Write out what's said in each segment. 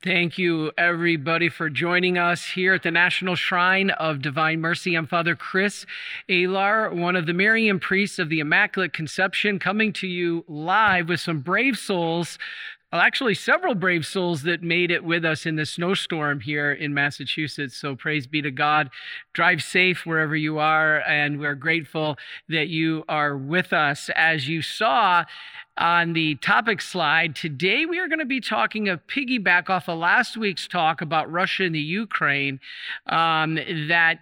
Thank you, everybody, for joining us here at the National Shrine of Divine Mercy. I'm Father Chris Alar, one of the Marian priests of the Immaculate Conception, coming to you live with some brave souls well, actually, several brave souls that made it with us in the snowstorm here in Massachusetts. So praise be to God. Drive safe wherever you are. And we're grateful that you are with us. As you saw on the topic slide, today we are going to be talking a piggyback off of last week's talk about Russia and the Ukraine. Um, that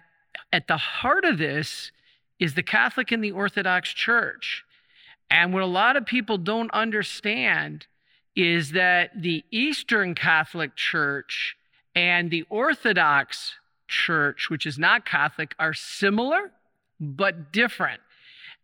at the heart of this is the Catholic and the Orthodox Church. And what a lot of people don't understand is that the Eastern Catholic Church and the Orthodox Church, which is not Catholic, are similar but different.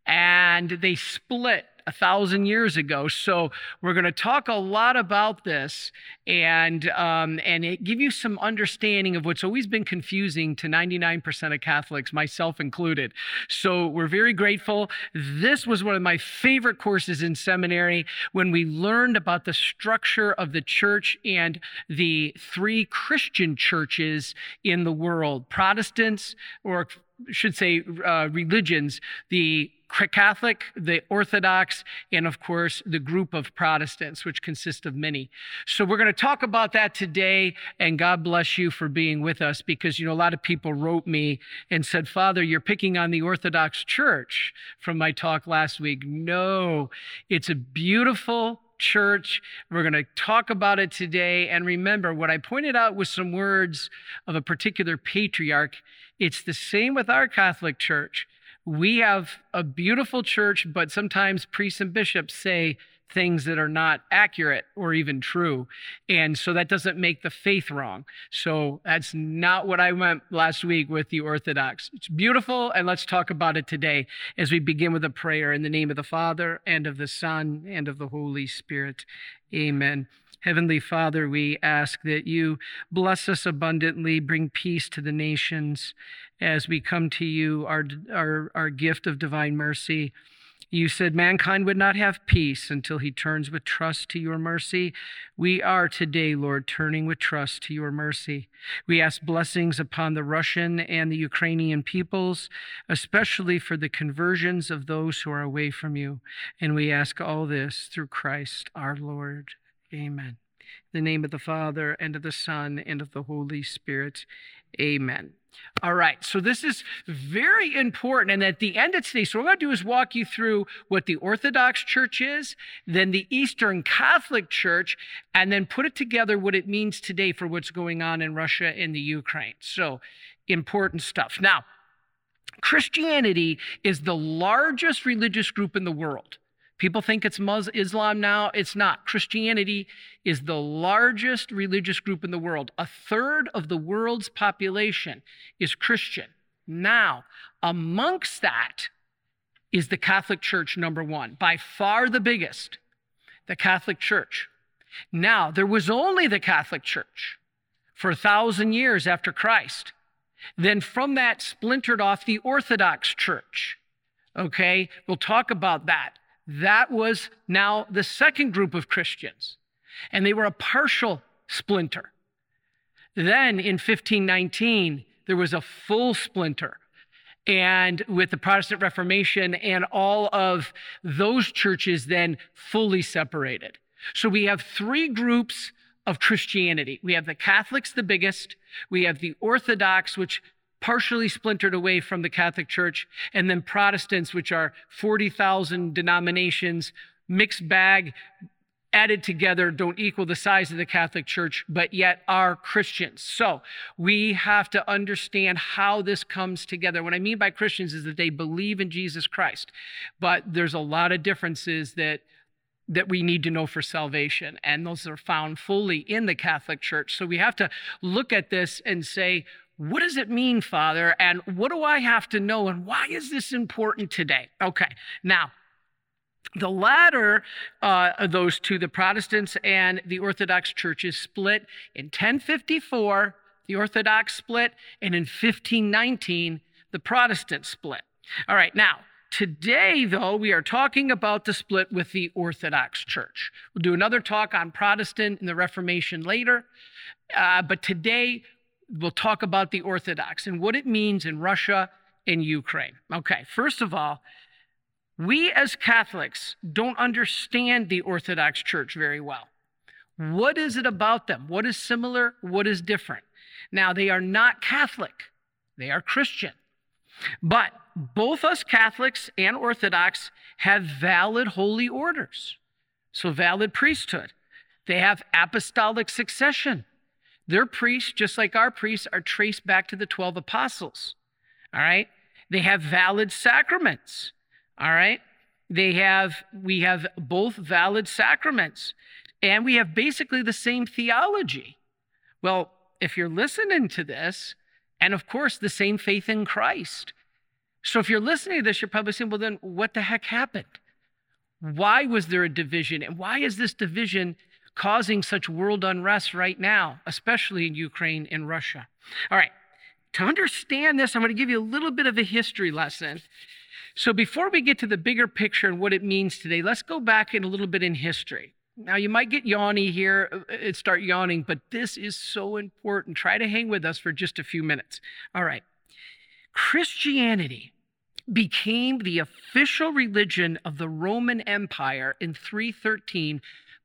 And they split a thousand years ago. So we're going to talk a lot about this and um, and it give you some understanding of what's always been confusing to 99% of Catholics, myself included. So we're very grateful. This was one of my favorite courses in seminary when we learned about the structure of the church and the three Christian churches in the world: Protestants, or should say uh, religions, the Catholic, the Orthodox, and of course, the group of Protestants, which consist of many. So we're going to talk about that today, and God bless you for being with us because, you know, a lot of people wrote me and said, Father, you're picking on the Orthodox Church from my talk last week. No, it's a beautiful church. We're going to talk about it today. And remember, what I pointed out was some words of a particular patriarch. It's the same with our Catholic Church we have a beautiful church, but sometimes priests and bishops say things that are not accurate or even true. And so that doesn't make the faith wrong. So that's not what I meant last week with the Orthodox. It's beautiful, and let's talk about it today as we begin with a prayer in the name of the Father, and of the Son, and of the Holy Spirit. Amen. Heavenly Father, we ask that you bless us abundantly, bring peace to the nations as we come to you, our, our, our gift of divine mercy. You said mankind would not have peace until he turns with trust to your mercy. We are today, Lord, turning with trust to your mercy. We ask blessings upon the Russian and the Ukrainian peoples, especially for the conversions of those who are away from you. And we ask all this through Christ our Lord. Amen. In the name of the Father, and of the Son, and of the Holy Spirit. Amen. All right, so this is very important. And at the end of today, so what I'm going to do is walk you through what the Orthodox Church is, then the Eastern Catholic Church, and then put it together what it means today for what's going on in Russia and the Ukraine. So important stuff. Now, Christianity is the largest religious group in the world. People think it's Muslim, Islam now. It's not. Christianity is the largest religious group in the world. A third of the world's population is Christian. Now, amongst that is the Catholic Church, number one, by far the biggest, the Catholic Church. Now, there was only the Catholic Church for a thousand years after Christ. Then from that splintered off the Orthodox Church. Okay, we'll talk about that. That was now the second group of Christians, and they were a partial splinter. Then in 1519, there was a full splinter. And with the Protestant Reformation and all of those churches then fully separated. So we have three groups of Christianity. We have the Catholics, the biggest. We have the Orthodox, which partially splintered away from the Catholic Church, and then Protestants, which are 40,000 denominations, mixed bag, added together, don't equal the size of the Catholic Church, but yet are Christians. So we have to understand how this comes together. What I mean by Christians is that they believe in Jesus Christ, but there's a lot of differences that that we need to know for salvation. And those are found fully in the Catholic Church. So we have to look at this and say, what does it mean, Father? And what do I have to know? And why is this important today? Okay, now, the latter uh, of those two, the Protestants and the Orthodox churches, split in 1054, the Orthodox split, and in 1519, the Protestant split. All right, now, today, though, we are talking about the split with the Orthodox Church. We'll do another talk on Protestant and the Reformation later. Uh, but today, we'll talk about the Orthodox and what it means in Russia and Ukraine. Okay, first of all, we as Catholics don't understand the Orthodox Church very well. What is it about them? What is similar? What is different? Now, they are not Catholic, they are Christian. But both us Catholics and Orthodox have valid holy orders, so valid priesthood. They have apostolic succession. Their priests, just like our priests, are traced back to the 12 apostles. All right? They have valid sacraments. All right? They have, we have both valid sacraments, and we have basically the same theology. Well, if you're listening to this, and of course, the same faith in Christ. So if you're listening to this, you're probably saying, well, then what the heck happened? Why was there a division? And why is this division causing such world unrest right now, especially in Ukraine and Russia? All right, to understand this, I'm going to give you a little bit of a history lesson. So before we get to the bigger picture and what it means today, let's go back in a little bit in history. Now, you might get yawny here and uh, uh, start yawning, but this is so important. Try to hang with us for just a few minutes. All right. Christianity became the official religion of the Roman Empire in 313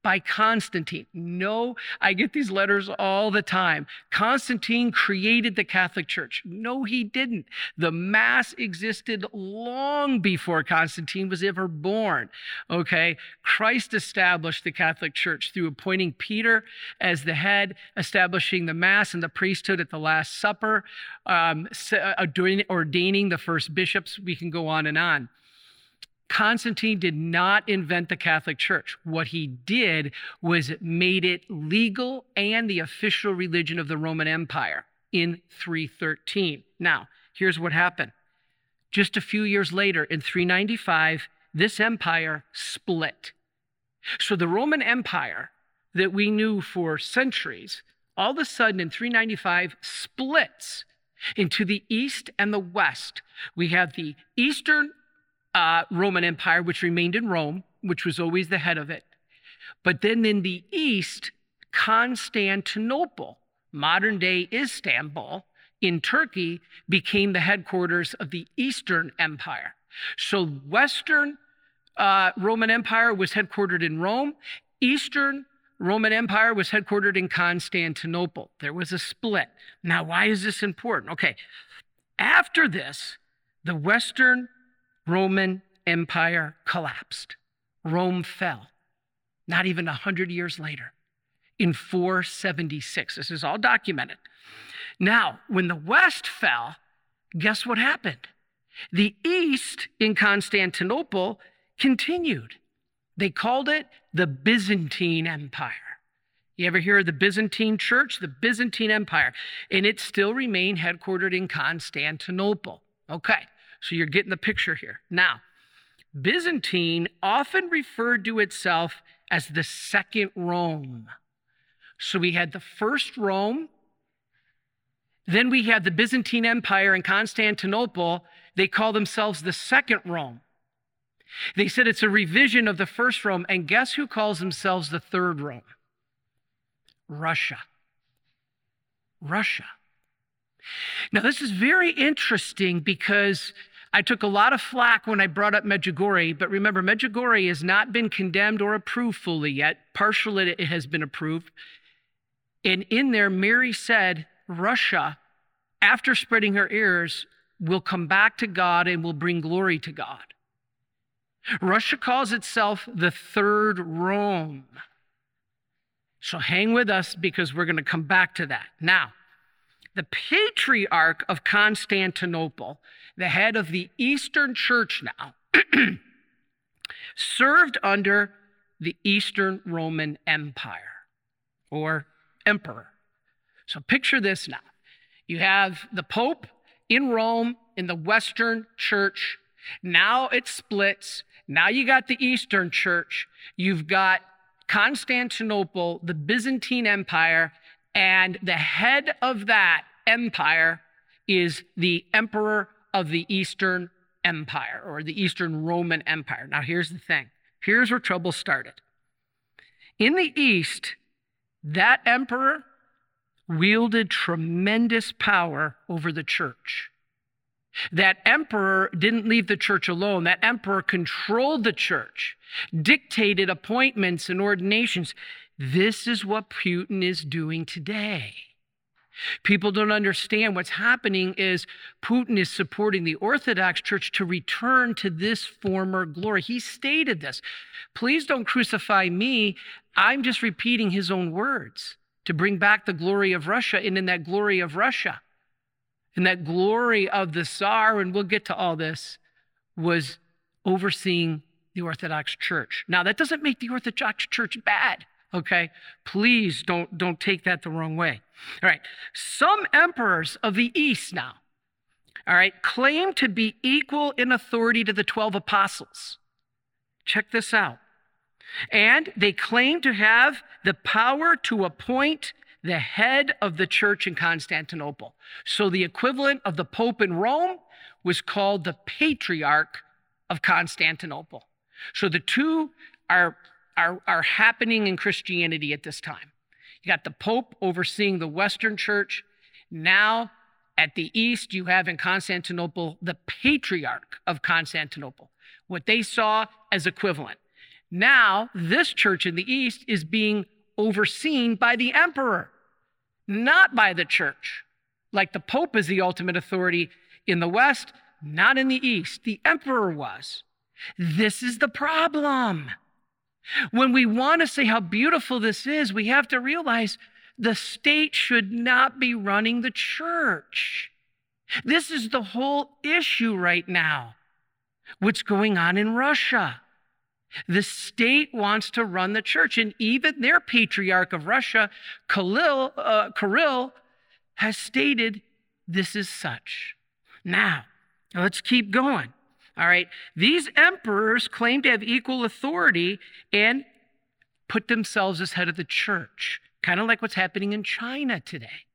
by Constantine. No, I get these letters all the time. Constantine created the Catholic Church. No, he didn't. The Mass existed long before Constantine was ever born. Okay? Christ established the Catholic Church through appointing Peter as the head, establishing the Mass and the priesthood at the Last Supper, um, ordaining the first bishops. We can go on and on. Constantine did not invent the Catholic Church. What he did was made it legal and the official religion of the Roman Empire in 313. Now, here's what happened. Just a few years later, in 395, this empire split. So the Roman Empire that we knew for centuries, all of a sudden in 395 splits into the east and the west. We have the eastern uh, Roman Empire, which remained in Rome, which was always the head of it. But then in the east, Constantinople, modern day Istanbul, in Turkey, became the headquarters of the Eastern Empire. So, Western uh, Roman Empire was headquartered in Rome. Eastern Roman Empire was headquartered in Constantinople. There was a split. Now, why is this important? Okay, after this, the Western Roman Empire collapsed. Rome fell. Not even a hundred years later, in 476. This is all documented. Now, when the West fell, guess what happened? The East in Constantinople continued. They called it the Byzantine Empire. You ever hear of the Byzantine Church? The Byzantine Empire. And it still remained headquartered in Constantinople. Okay. So you're getting the picture here. Now, Byzantine often referred to itself as the second Rome. So we had the first Rome, then we had the Byzantine Empire in Constantinople. They call themselves the second Rome. They said it's a revision of the first Rome. And guess who calls themselves the third Rome? Russia. Russia. Now, this is very interesting because I took a lot of flack when I brought up Medjugorje, but remember, Medjugorje has not been condemned or approved fully yet. Partially, it has been approved. And in there, Mary said, Russia, after spreading her ears, will come back to God and will bring glory to God. Russia calls itself the third Rome. So hang with us because we're going to come back to that. Now, the patriarch of Constantinople, the head of the Eastern Church now, served under the Eastern Roman Empire or emperor. So picture this now. You have the Pope in Rome in the Western Church. Now it splits. Now you got the Eastern Church. You've got Constantinople, the Byzantine Empire, and the head of that empire is the emperor of the Eastern Empire or the Eastern Roman Empire. Now, here's the thing here's where trouble started. In the East, that emperor wielded tremendous power over the church. That emperor didn't leave the church alone. That emperor controlled the church, dictated appointments and ordinations. This is what Putin is doing today. People don't understand what's happening is Putin is supporting the Orthodox Church to return to this former glory. He stated this. Please don't crucify me. I'm just repeating his own words to bring back the glory of Russia. And in that glory of Russia, in that glory of the Tsar, and we'll get to all this, was overseeing the Orthodox Church. Now, that doesn't make the Orthodox Church bad okay please don't don't take that the wrong way all right some emperors of the east now all right claim to be equal in authority to the 12 apostles check this out and they claim to have the power to appoint the head of the church in Constantinople. So the equivalent of the Pope in Rome was called the Patriarch of Constantinople. So the two are are, are happening in Christianity at this time. You got the Pope overseeing the Western church. Now, at the East, you have in Constantinople the Patriarch of Constantinople, what they saw as equivalent. Now, this church in the East is being overseen by the emperor, not by the church. Like the Pope is the ultimate authority in the West, not in the East. The emperor was. This is the problem. When we want to say how beautiful this is, we have to realize the state should not be running the church. This is the whole issue right now. What's going on in Russia? The state wants to run the church, and even their patriarch of Russia, Kirill, uh, Kirill has stated this is such. Now, let's keep going. All right. These emperors claim to have equal authority and put themselves as head of the church, kind of like what's happening in China today.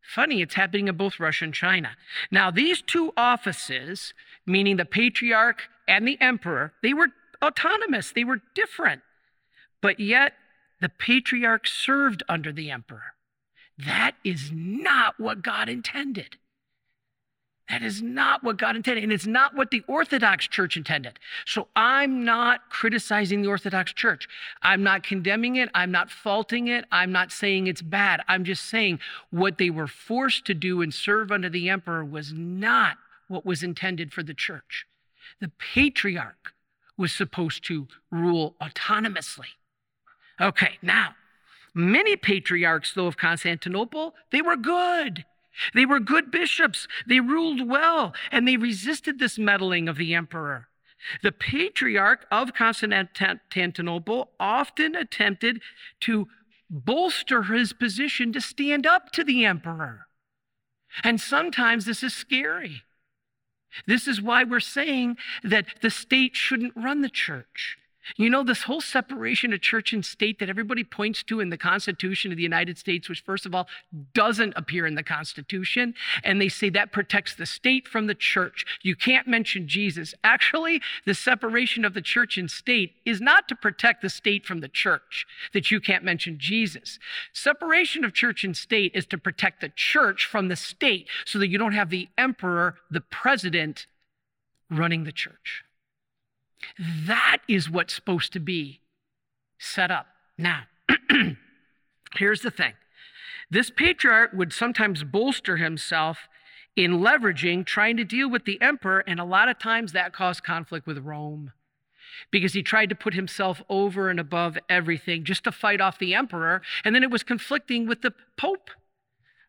Funny, it's happening in both Russia and China. Now, these two offices, meaning the patriarch and the emperor, they were autonomous, they were different. But yet, the patriarch served under the emperor. That is not what God intended. That is not what God intended, and it's not what the Orthodox Church intended. So I'm not criticizing the Orthodox Church. I'm not condemning it. I'm not faulting it. I'm not saying it's bad. I'm just saying what they were forced to do and serve under the emperor was not what was intended for the church. The patriarch was supposed to rule autonomously. Okay, now, many patriarchs, though, of Constantinople, they were good. They were good bishops. They ruled well, and they resisted this meddling of the emperor. The patriarch of Constantinople often attempted to bolster his position to stand up to the emperor. And sometimes this is scary. This is why we're saying that the state shouldn't run the church. You know, this whole separation of church and state that everybody points to in the Constitution of the United States, which, first of all, doesn't appear in the Constitution, and they say that protects the state from the church. You can't mention Jesus. Actually, the separation of the church and state is not to protect the state from the church, that you can't mention Jesus. Separation of church and state is to protect the church from the state so that you don't have the emperor, the president, running the church. That is what's supposed to be set up. Now, here's the thing this patriarch would sometimes bolster himself in leveraging, trying to deal with the emperor, and a lot of times that caused conflict with Rome because he tried to put himself over and above everything just to fight off the emperor, and then it was conflicting with the pope.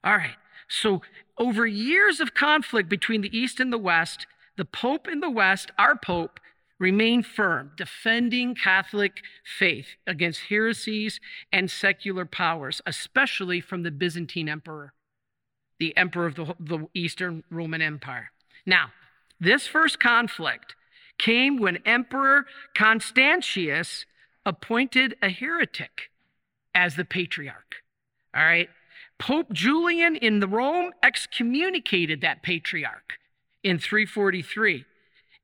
All right, so over years of conflict between the East and the West, the pope in the West, our pope, Remain firm, defending Catholic faith against heresies and secular powers, especially from the Byzantine emperor, the emperor of the, the Eastern Roman Empire. Now, this first conflict came when Emperor Constantius appointed a heretic as the patriarch. All right? Pope Julian in the Rome excommunicated that patriarch in 343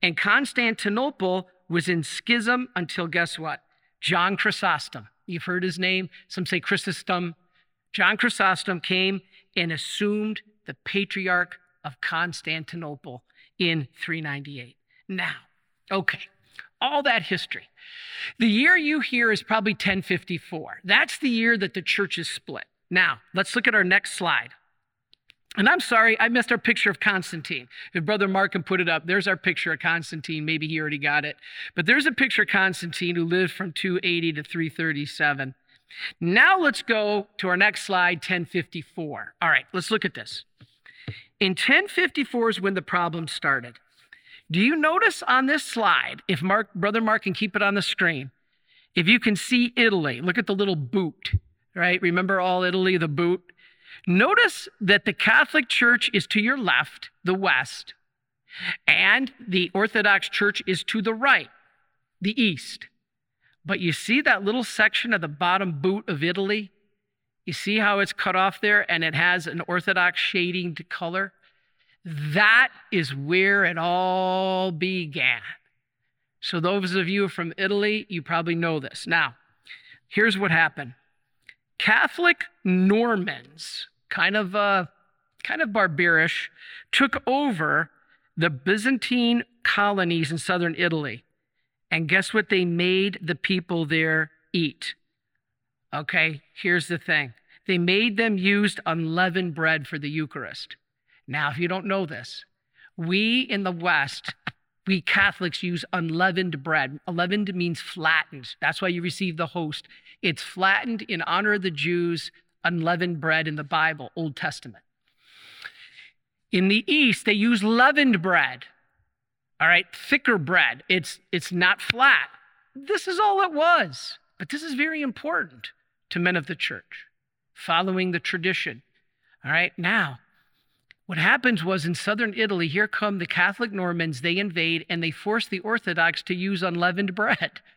And Constantinople was in schism until guess what? John Chrysostom. You've heard his name. Some say Chrysostom. John Chrysostom came and assumed the patriarch of Constantinople in 398. Now, okay, all that history. The year you hear is probably 1054. That's the year that the church is split. Now, let's look at our next slide. And I'm sorry, I missed our picture of Constantine. If Brother Mark can put it up, there's our picture of Constantine. Maybe he already got it. But there's a picture of Constantine who lived from 280 to 337. Now let's go to our next slide, 1054. All right, let's look at this. In 1054 is when the problem started. Do you notice on this slide, if Mark, Brother Mark can keep it on the screen, if you can see Italy, look at the little boot, right? Remember all Italy, the boot? Notice that the Catholic Church is to your left, the west, and the Orthodox Church is to the right, the east. But you see that little section of the bottom boot of Italy? You see how it's cut off there and it has an Orthodox shading to color? That is where it all began. So, those of you from Italy, you probably know this. Now, here's what happened Catholic Normans, kind of, uh, kind of barbarish, took over the Byzantine colonies in southern Italy. And guess what they made the people there eat? Okay, here's the thing they made them use unleavened bread for the Eucharist. Now, if you don't know this, we in the West, we Catholics use unleavened bread. Unleavened means flattened. That's why you receive the host. It's flattened in honor of the Jews, unleavened bread in the Bible, Old Testament. In the East, they use leavened bread all right, thicker bread. It's, it's not flat. This is all it was. But this is very important to men of the church, following the tradition. All right, now, what happens was in southern Italy, here come the Catholic Normans, they invade and they force the Orthodox to use unleavened bread.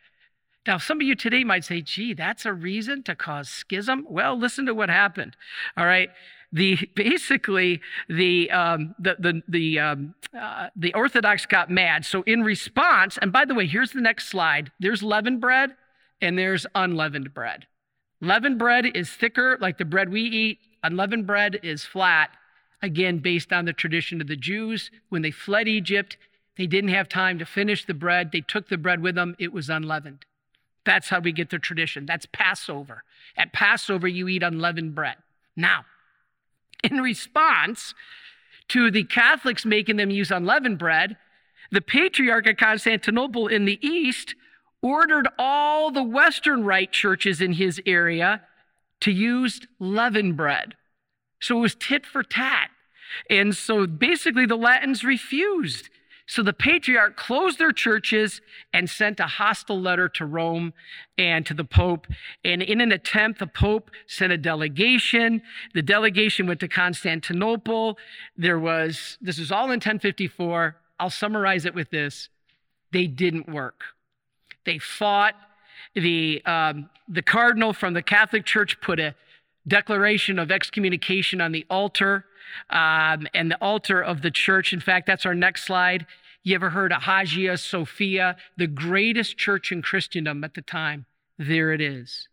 Now, some of you today might say, gee, that's a reason to cause schism. Well, listen to what happened. All right the basically the um, the the the, um, uh, the Orthodox got mad. So in response, and by the way, here's the next slide. There's leavened bread and there's unleavened bread. Leavened bread is thicker, like the bread we eat. Unleavened bread is flat. Again, based on the tradition of the Jews, when they fled Egypt, they didn't have time to finish the bread. They took the bread with them. It was unleavened. That's how we get the tradition. That's Passover. At Passover, you eat unleavened bread. Now, in response to the Catholics making them use unleavened bread, the Patriarch of Constantinople in the East ordered all the Western Rite churches in his area to use leavened bread. So it was tit for tat. And so basically the Latins refused so the patriarch closed their churches and sent a hostile letter to Rome and to the Pope. And in an attempt, the Pope sent a delegation. The delegation went to Constantinople. There was, this is all in 1054. I'll summarize it with this they didn't work. They fought. The, um, the cardinal from the Catholic Church put a declaration of excommunication on the altar um, and the altar of the church. In fact, that's our next slide. You ever heard of Hagia Sophia, the greatest church in Christendom at the time? There it is.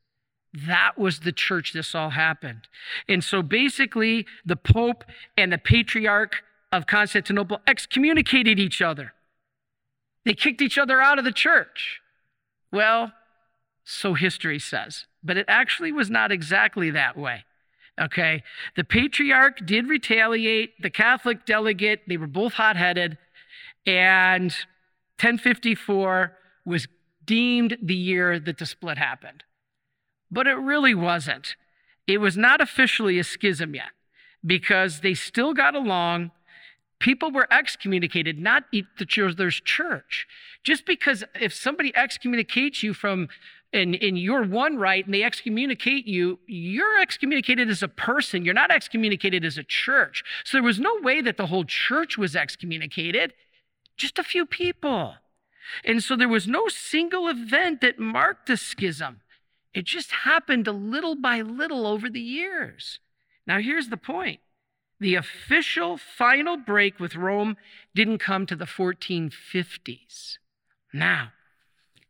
That was the church this all happened. And so basically, the Pope and the Patriarch of Constantinople excommunicated each other. They kicked each other out of the church. Well, so history says. But it actually was not exactly that way. Okay? The patriarch did retaliate. The Catholic delegate, they were both hot headed. And 1054 was deemed the year that the split happened. But it really wasn't. It was not officially a schism yet because they still got along. People were excommunicated, not the other's church. Just because if somebody excommunicates you from and, and you're one right and they excommunicate you, you're excommunicated as a person. You're not excommunicated as a church. So there was no way that the whole church was excommunicated just a few people. And so there was no single event that marked the schism. It just happened a little by little over the years. Now, here's the point The official final break with Rome didn't come to the 1450s. Now,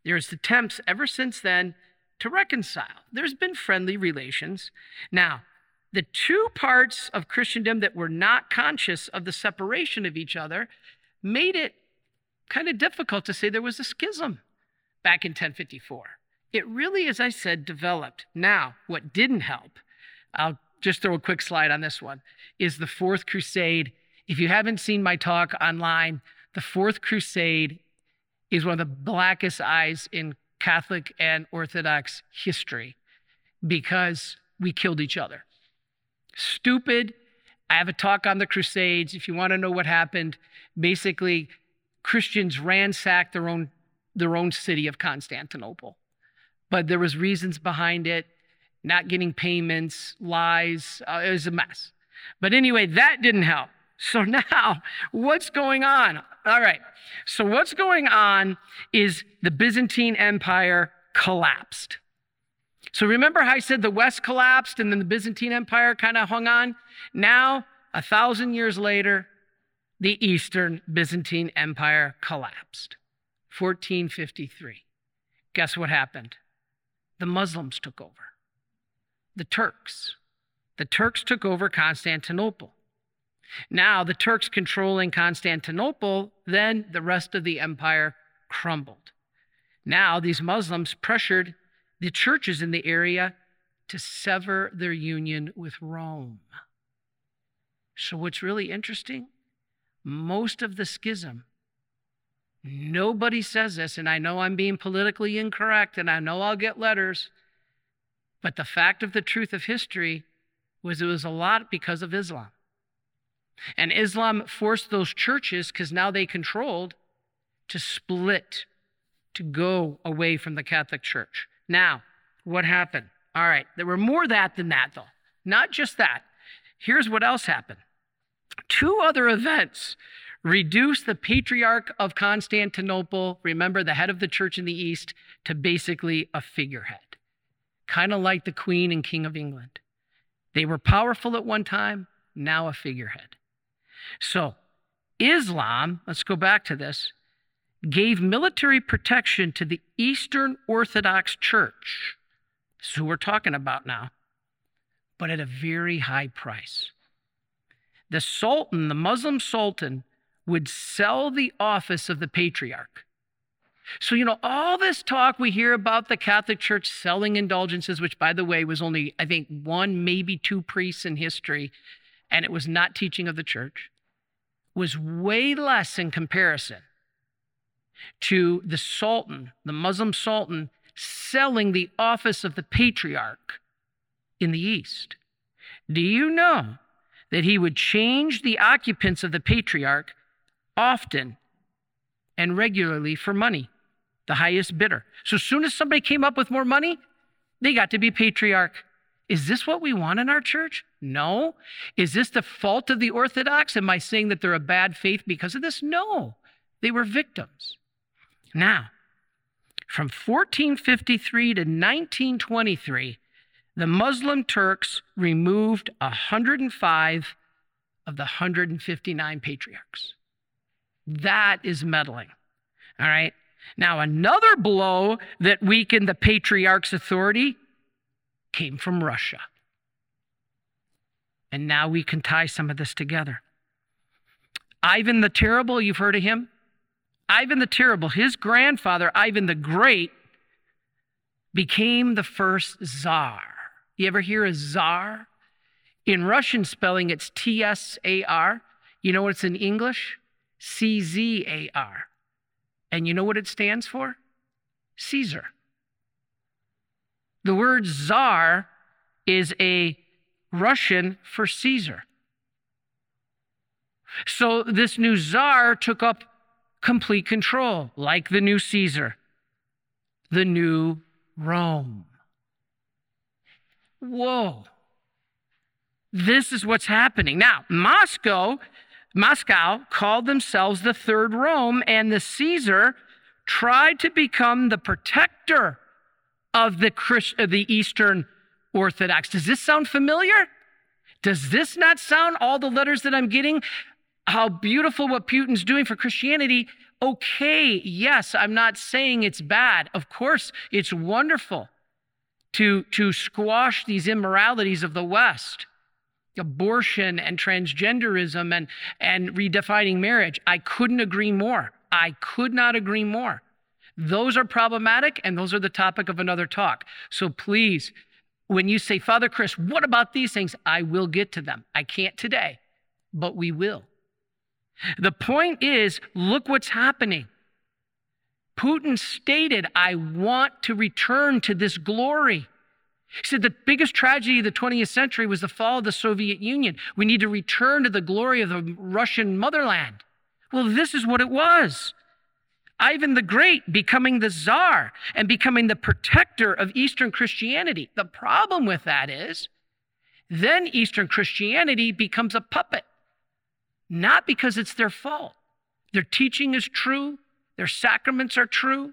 there's attempts ever since then to reconcile. There's been friendly relations. Now, the two parts of Christendom that were not conscious of the separation of each other made it kind of difficult to say there was a schism back in 1054. It really, as I said, developed. Now, what didn't help, I'll just throw a quick slide on this one, is the Fourth Crusade. If you haven't seen my talk online, the Fourth Crusade is one of the blackest eyes in Catholic and Orthodox history because we killed each other. Stupid. I have a talk on the Crusades. If you want to know what happened, basically, Christians ransacked their own, their own city of Constantinople. But there was reasons behind it, not getting payments, lies. Uh, it was a mess. But anyway, that didn't help. So now, what's going on? All right. So, what's going on is the Byzantine Empire collapsed. So, remember how I said the West collapsed and then the Byzantine Empire kind of hung on? Now, a thousand years later, the Eastern Byzantine Empire collapsed. 1453. Guess what happened? The Muslims took over. The Turks. The Turks took over Constantinople. Now, the Turks controlling Constantinople, then the rest of the empire crumbled. Now, these Muslims pressured the churches in the area to sever their union with Rome. So, what's really interesting, most of the schism, nobody says this, and I know I'm being politically incorrect, and I know I'll get letters, but the fact of the truth of history was it was a lot because of Islam. And Islam forced those churches, because now they controlled, to split, to go away from the Catholic Church. Now, what happened? All right, there were more that than that, though. Not just that. Here's what else happened. Two other events reduced the Patriarch of Constantinople, remember the head of the church in the East, to basically a figurehead, kind of like the Queen and King of England. They were powerful at one time, now a figurehead. So, Islam, let's go back to this, gave military protection to the Eastern Orthodox Church. This is who we're talking about now, but at a very high price. The Sultan, the Muslim Sultan, would sell the office of the patriarch. So, you know, all this talk we hear about the Catholic Church selling indulgences, which, by the way, was only, I think, one, maybe two priests in history, and it was not teaching of the church was way less in comparison to the Sultan, the Muslim Sultan, selling the office of the patriarch in the East. Do you know that he would change the occupants of the patriarch often and regularly for money, the highest bidder? So as soon as somebody came up with more money, they got to be patriarch. Is this what we want in our church? No. Is this the fault of the Orthodox? Am I saying that they're a bad faith because of this? No. They were victims. Now, from 1453 to 1923, the Muslim Turks removed 105 of the 159 patriarchs. That is meddling. All right. Now, another blow that weakened the patriarch's authority came from Russia. And now we can tie some of this together. Ivan the Terrible, you've heard of him? Ivan the Terrible, his grandfather, Ivan the Great, became the first czar. You ever hear a czar? In Russian spelling, it's T S A R. You know what it's in English? C Z A R. And you know what it stands for? Caesar. The word czar is a Russian for Caesar. So this new czar took up complete control, like the new Caesar, the new Rome. Whoa. This is what's happening. Now, Moscow, Moscow called themselves the Third Rome, and the Caesar tried to become the protector of the, Christ, of uh, the Eastern Orthodox. Does this sound familiar? Does this not sound all the letters that I'm getting? How beautiful what Putin's doing for Christianity. Okay, yes, I'm not saying it's bad. Of course, it's wonderful to, to squash these immoralities of the West abortion and transgenderism and, and redefining marriage. I couldn't agree more. I could not agree more. Those are problematic, and those are the topic of another talk. So please, when you say, Father Chris, what about these things? I will get to them. I can't today, but we will. The point is look what's happening. Putin stated, I want to return to this glory. He said the biggest tragedy of the 20th century was the fall of the Soviet Union. We need to return to the glory of the Russian motherland. Well, this is what it was. Ivan the Great becoming the czar and becoming the protector of Eastern Christianity. The problem with that is then Eastern Christianity becomes a puppet, not because it's their fault. Their teaching is true, their sacraments are true,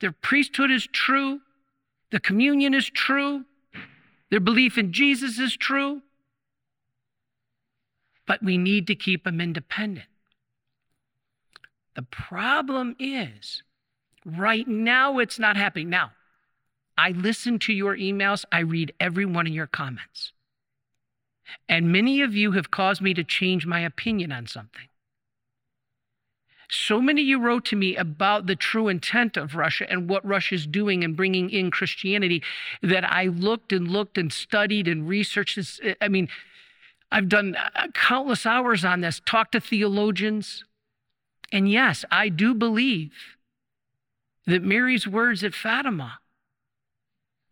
their priesthood is true, the communion is true, their belief in Jesus is true, but we need to keep them independent. The problem is, right now, it's not happening. Now, I listen to your emails, I read every one of your comments. And many of you have caused me to change my opinion on something. So many of you wrote to me about the true intent of Russia and what Russia is doing and bringing in Christianity that I looked and looked and studied and researched this. I mean, I've done countless hours on this, talked to theologians. And yes, I do believe that Mary's words at Fatima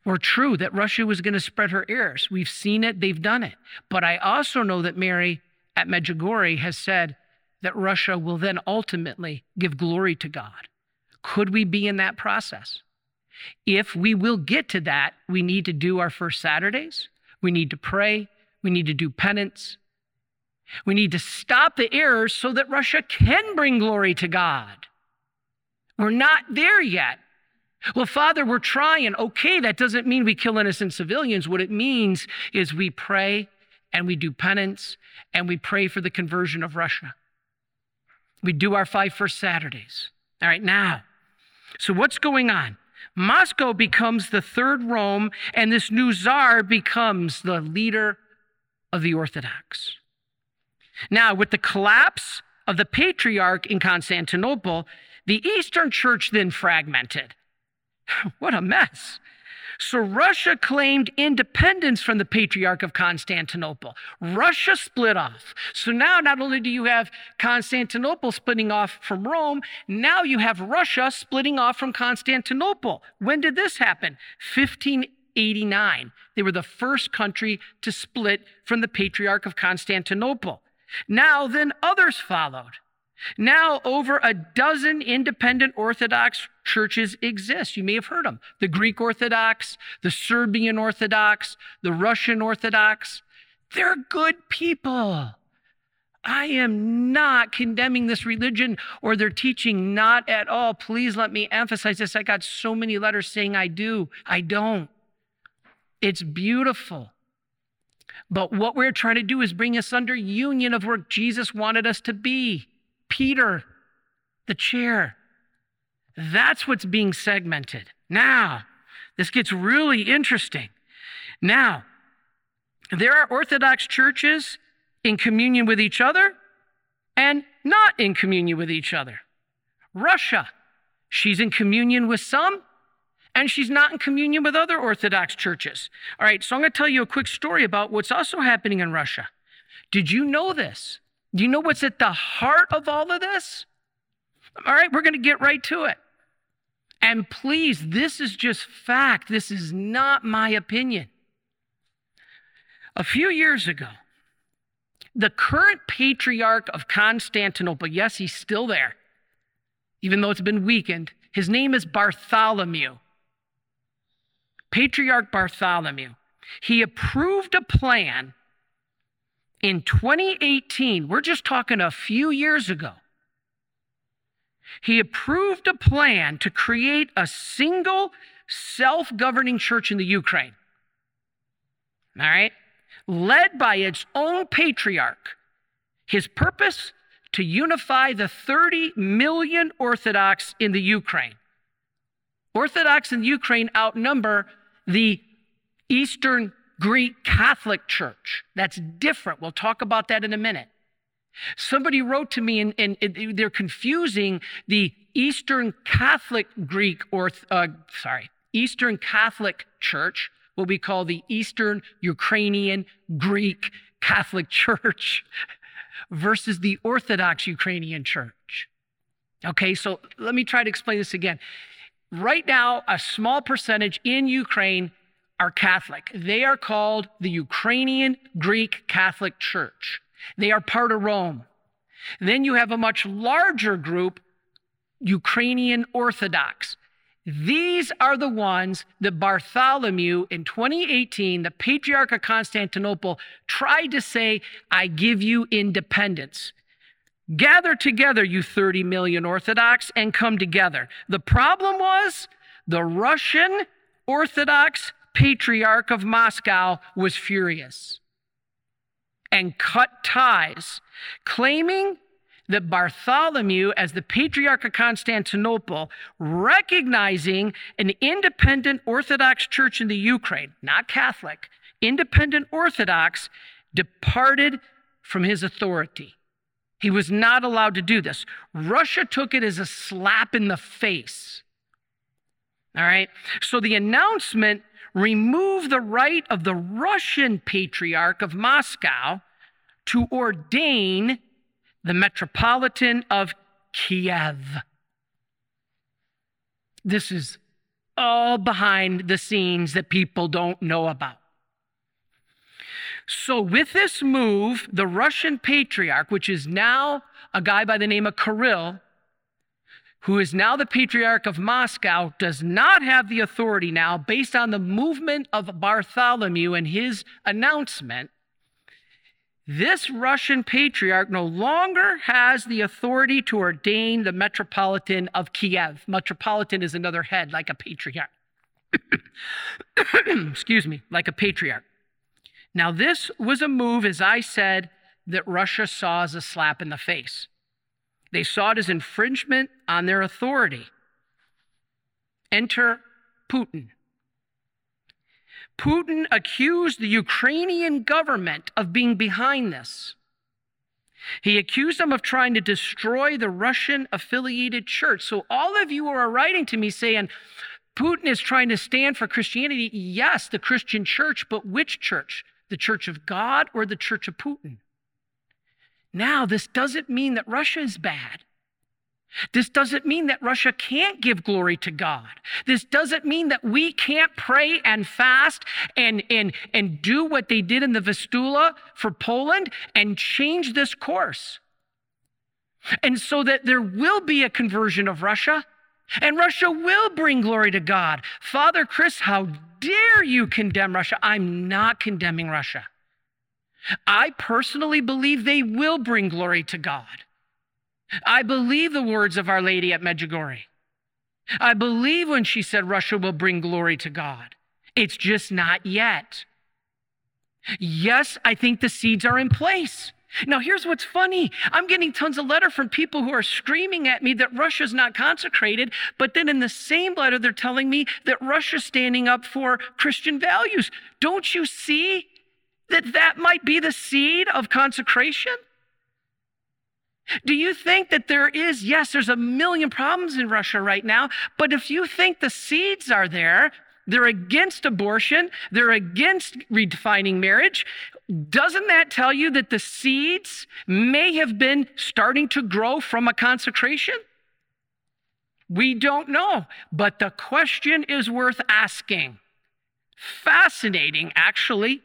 were true, that Russia was going to spread her errors. We've seen it, they've done it. But I also know that Mary at Medjugorje has said, that Russia will then ultimately give glory to God. Could we be in that process? If we will get to that, we need to do our first Saturdays. We need to pray. We need to do penance. We need to stop the errors so that Russia can bring glory to God. We're not there yet. Well, Father, we're trying. Okay, that doesn't mean we kill innocent civilians. What it means is we pray and we do penance and we pray for the conversion of Russia. We do our five first Saturdays. All right, now, so what's going on? Moscow becomes the third Rome, and this new czar becomes the leader of the Orthodox. Now, with the collapse of the patriarch in Constantinople, the Eastern Church then fragmented. what a mess. So Russia claimed independence from the Patriarch of Constantinople. Russia split off. So now not only do you have Constantinople splitting off from Rome, now you have Russia splitting off from Constantinople. When did this happen? 1589. They were the first country to split from the Patriarch of Constantinople. Now then others followed. Now, over a dozen independent Orthodox churches exist. You may have heard them the Greek Orthodox, the Serbian Orthodox, the Russian Orthodox. They're good people. I am not condemning this religion or their teaching, not at all. Please let me emphasize this. I got so many letters saying I do. I don't. It's beautiful. But what we're trying to do is bring us under union of where Jesus wanted us to be. Peter, the chair. That's what's being segmented. Now, this gets really interesting. Now, there are Orthodox churches in communion with each other and not in communion with each other. Russia, she's in communion with some and she's not in communion with other Orthodox churches. All right, so I'm going to tell you a quick story about what's also happening in Russia. Did you know this? Do you know what's at the heart of all of this? All right, we're going to get right to it. And please, this is just fact. This is not my opinion. A few years ago, the current patriarch of Constantinople, yes, he's still there, even though it's been weakened, his name is Bartholomew. Patriarch Bartholomew. He approved a plan in 2018, we're just talking a few years ago, he approved a plan to create a single self governing church in the Ukraine. All right? led by its own patriarch. His purpose? To unify the 30 million Orthodox in the Ukraine. Orthodox in the Ukraine outnumber the Eastern Greek Catholic Church. That's different. We'll talk about that in a minute. Somebody wrote to me, and, and, and they're confusing the Eastern Catholic Greek, or uh, sorry, Eastern Catholic Church, what we call the Eastern Ukrainian Greek Catholic Church, versus the Orthodox Ukrainian Church. Okay, so let me try to explain this again. Right now, a small percentage in Ukraine are Catholic. They are called the Ukrainian Greek Catholic Church. They are part of Rome. Then you have a much larger group, Ukrainian Orthodox. These are the ones that Bartholomew in 2018, the Patriarch of Constantinople, tried to say, I give you independence. Gather together, you 30 million Orthodox, and come together. The problem was the Russian Orthodox Patriarch of Moscow was furious and cut ties, claiming that Bartholomew, as the Patriarch of Constantinople, recognizing an independent Orthodox church in the Ukraine, not Catholic, independent Orthodox, departed from his authority. He was not allowed to do this. Russia took it as a slap in the face. All right? So the announcement remove the right of the Russian Patriarch of Moscow to ordain the Metropolitan of Kiev. This is all behind the scenes that people don't know about. So, with this move, the Russian patriarch, which is now a guy by the name of Kirill, who is now the patriarch of Moscow, does not have the authority now, based on the movement of Bartholomew and his announcement. This Russian patriarch no longer has the authority to ordain the metropolitan of Kiev. Metropolitan is another head, like a patriarch. Excuse me, like a patriarch. Now, this was a move, as I said, that Russia saw as a slap in the face. They saw it as infringement on their authority. Enter Putin. Putin accused the Ukrainian government of being behind this. He accused them of trying to destroy the Russian affiliated church. So, all of you who are writing to me saying, Putin is trying to stand for Christianity. Yes, the Christian church, but which church? The church of God or the church of Putin? Now, this doesn't mean that Russia is bad. This doesn't mean that Russia can't give glory to God. This doesn't mean that we can't pray and fast and, and, and do what they did in the Vistula for Poland and change this course. And so that there will be a conversion of Russia and Russia will bring glory to God. Father Chris, how dare you condemn Russia? I'm not condemning Russia. I personally believe they will bring glory to God. I believe the words of Our Lady at Medjugorje. I believe when she said Russia will bring glory to God. It's just not yet. Yes, I think the seeds are in place. Now, here's what's funny. I'm getting tons of letter from people who are screaming at me that Russia's not consecrated, but then in the same letter, they're telling me that Russia's standing up for Christian values. Don't you see that that might be the seed of consecration? Do you think that there is, yes, there's a million problems in Russia right now, but if you think the seeds are there, they're against abortion, they're against redefining marriage, doesn't that tell you that the seeds may have been starting to grow from a consecration? We don't know, but the question is worth asking. Fascinating, actually.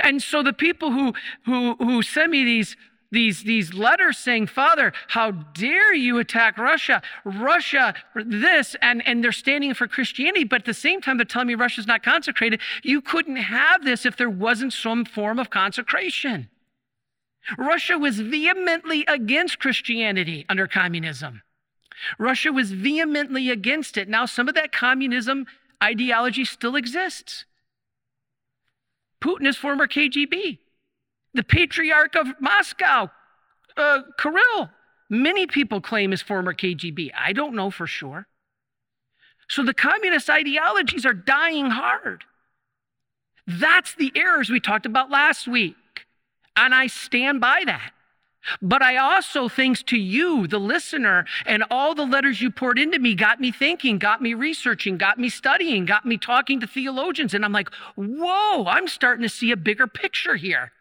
And so the people who, who, who send me these, these, these letters saying, Father, how dare you attack Russia? Russia, this, and, and they're standing for Christianity, but at the same time, they're telling me Russia's not consecrated. You couldn't have this if there wasn't some form of consecration. Russia was vehemently against Christianity under communism. Russia was vehemently against it. Now, some of that communism ideology still exists. Putin is former KGB. The Patriarch of Moscow, uh, Kirill, many people claim is former KGB. I don't know for sure. So the communist ideologies are dying hard. That's the errors we talked about last week. And I stand by that. But I also, thanks to you, the listener, and all the letters you poured into me, got me thinking, got me researching, got me studying, got me talking to theologians. And I'm like, whoa, I'm starting to see a bigger picture here.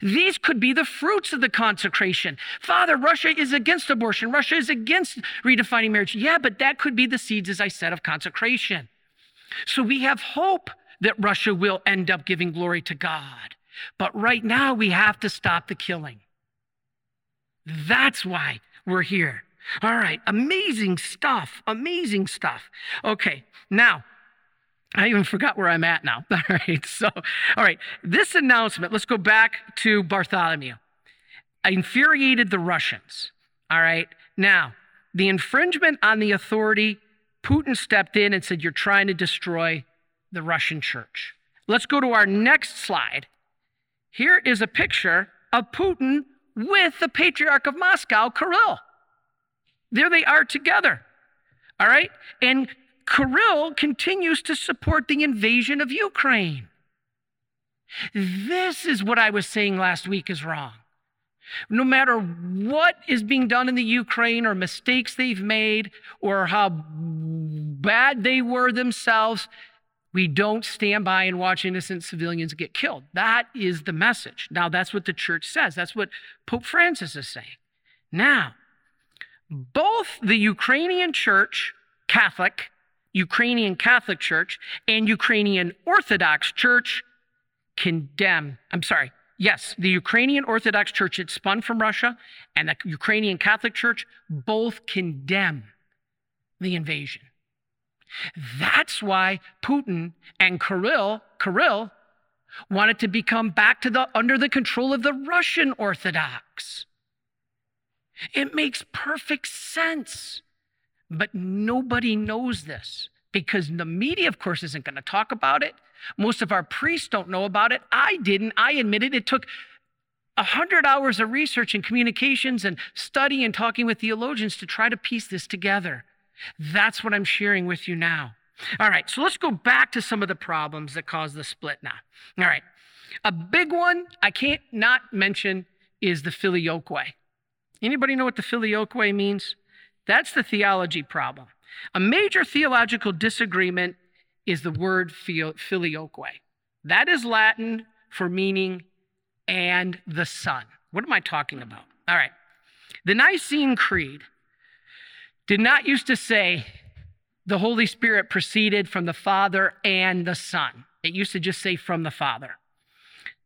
These could be the fruits of the consecration. Father, Russia is against abortion. Russia is against redefining marriage. Yeah, but that could be the seeds, as I said, of consecration. So we have hope that Russia will end up giving glory to God. But right now, we have to stop the killing. That's why we're here. All right, amazing stuff, amazing stuff. Okay, now, I even forgot where I'm at now. All right, so, all right, this announcement, let's go back to Bartholomew. I infuriated the Russians. All right, now, the infringement on the authority, Putin stepped in and said, You're trying to destroy the Russian church. Let's go to our next slide. Here is a picture of Putin with the Patriarch of Moscow, Kirill. There they are together. All right? And Kirill continues to support the invasion of Ukraine. This is what I was saying last week is wrong. No matter what is being done in the Ukraine or mistakes they've made or how bad they were themselves, we don't stand by and watch innocent civilians get killed. That is the message. Now, that's what the church says. That's what Pope Francis is saying. Now, both the Ukrainian church, Catholic, Ukrainian Catholic Church, and Ukrainian Orthodox Church condemn, I'm sorry, yes, the Ukrainian Orthodox Church, it spun from Russia, and the Ukrainian Catholic Church both condemn the invasion. That's why Putin and Kirill, Kirill wanted to become back to the under the control of the Russian Orthodox. It makes perfect sense. But nobody knows this because the media, of course, isn't going to talk about it. Most of our priests don't know about it. I didn't. I admitted it took 100 hours of research and communications and study and talking with theologians to try to piece this together. That's what I'm sharing with you now. All right, so let's go back to some of the problems that cause the split now. All right, a big one I can't not mention is the filioque. Anybody know what the filioque means? That's the theology problem. A major theological disagreement is the word filioque. That is Latin for meaning and the Son. What am I talking about? All right. The Nicene Creed did not used to say the Holy Spirit proceeded from the Father and the Son. It used to just say from the Father.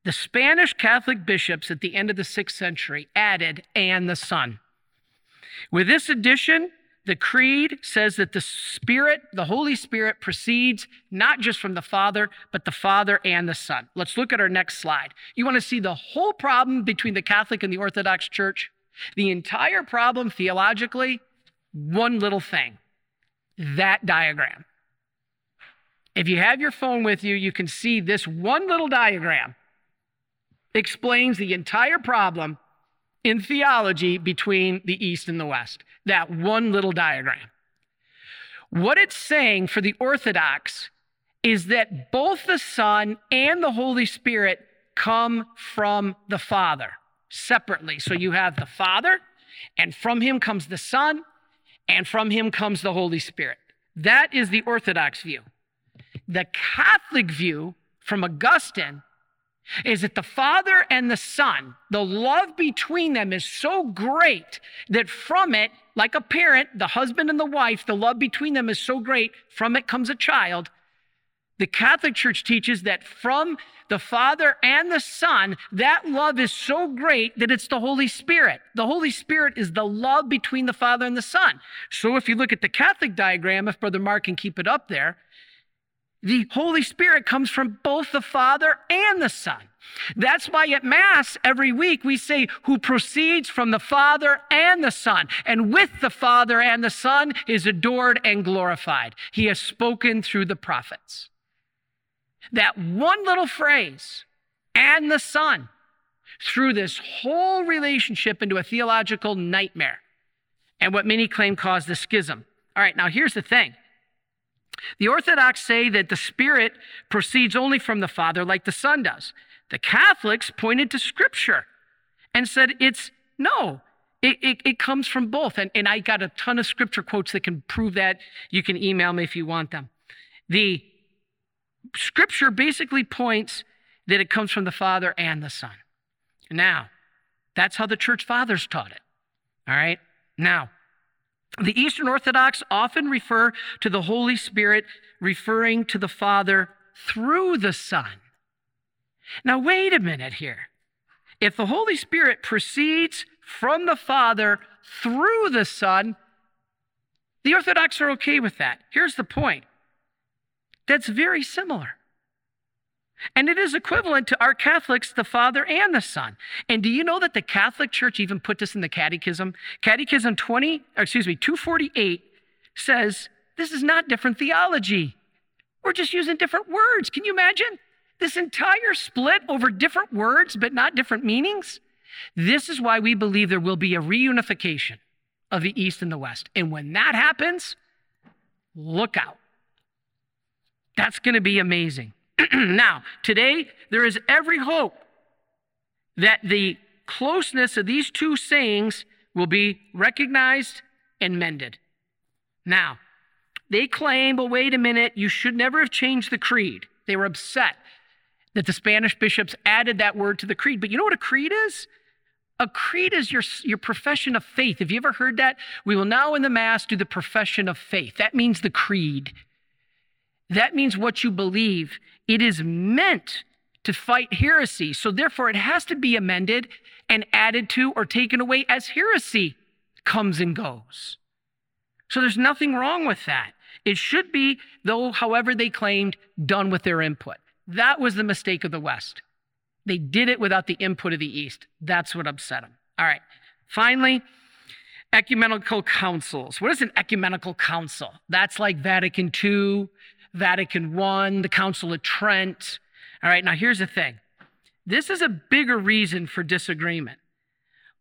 The Spanish Catholic bishops at the end of the sixth century added and the Son. With this addition, the Creed says that the Spirit, the Holy Spirit, proceeds not just from the Father, but the Father and the Son. Let's look at our next slide. You want to see the whole problem between the Catholic and the Orthodox Church? The entire problem theologically one little thing that diagram. If you have your phone with you, you can see this one little diagram explains the entire problem in theology between the East and the West. That one little diagram. What it's saying for the Orthodox is that both the Son and the Holy Spirit come from the Father separately. So you have the Father, and from him comes the Son, and from him comes the Holy Spirit. That is the Orthodox view. The Catholic view from Augustine is that the Father and the Son, the love between them is so great that from it, like a parent, the husband and the wife, the love between them is so great, from it comes a child. The Catholic Church teaches that from the Father and the Son, that love is so great that it's the Holy Spirit. The Holy Spirit is the love between the Father and the Son. So if you look at the Catholic diagram, if Brother Mark can keep it up there, the Holy Spirit comes from both the Father and the Son. That's why at Mass every week we say, who proceeds from the Father and the Son, and with the Father and the Son is adored and glorified. He has spoken through the prophets. That one little phrase, and the Son, threw this whole relationship into a theological nightmare and what many claim caused the schism. All right, now here's the thing. The Orthodox say that the Spirit proceeds only from the Father, like the Son does. The Catholics pointed to Scripture and said it's no, it, it, it, comes from both. And, and I got a ton of Scripture quotes that can prove that. You can email me if you want them. The Scripture basically points that it comes from the Father and the Son. Now, that's how the church fathers taught it. All right? Now, the Eastern Orthodox often refer to the Holy Spirit referring to the Father through the Son. Now, wait a minute here. If the Holy Spirit proceeds from the Father through the Son, the Orthodox are okay with that. Here's the point that's very similar. And it is equivalent to our Catholics, the Father and the Son. And do you know that the Catholic Church even put this in the Catechism? Catechism 20, excuse me, 248 says this is not different theology. We're just using different words. Can you imagine? This entire split over different words but not different meanings? This is why we believe there will be a reunification of the East and the West. And when that happens, look out. That's going to be amazing. now, today, there is every hope that the closeness of these two sayings will be recognized and mended. Now, they claim, but wait a minute, you should never have changed the creed. They were upset that the Spanish bishops added that word to the creed. But you know what a creed is? A creed is your, your profession of faith. Have you ever heard that? We will now in the Mass do the profession of faith. That means the creed. That means what you believe. It is meant to fight heresy. So therefore, it has to be amended and added to or taken away as heresy comes and goes. So there's nothing wrong with that. It should be, though, however they claimed, done with their input. That was the mistake of the West. They did it without the input of the East. That's what upset them. All right. Finally, ecumenical councils. What is an ecumenical council? That's like Vatican II, Vatican I, the Council of Trent. All right, now here's the thing this is a bigger reason for disagreement.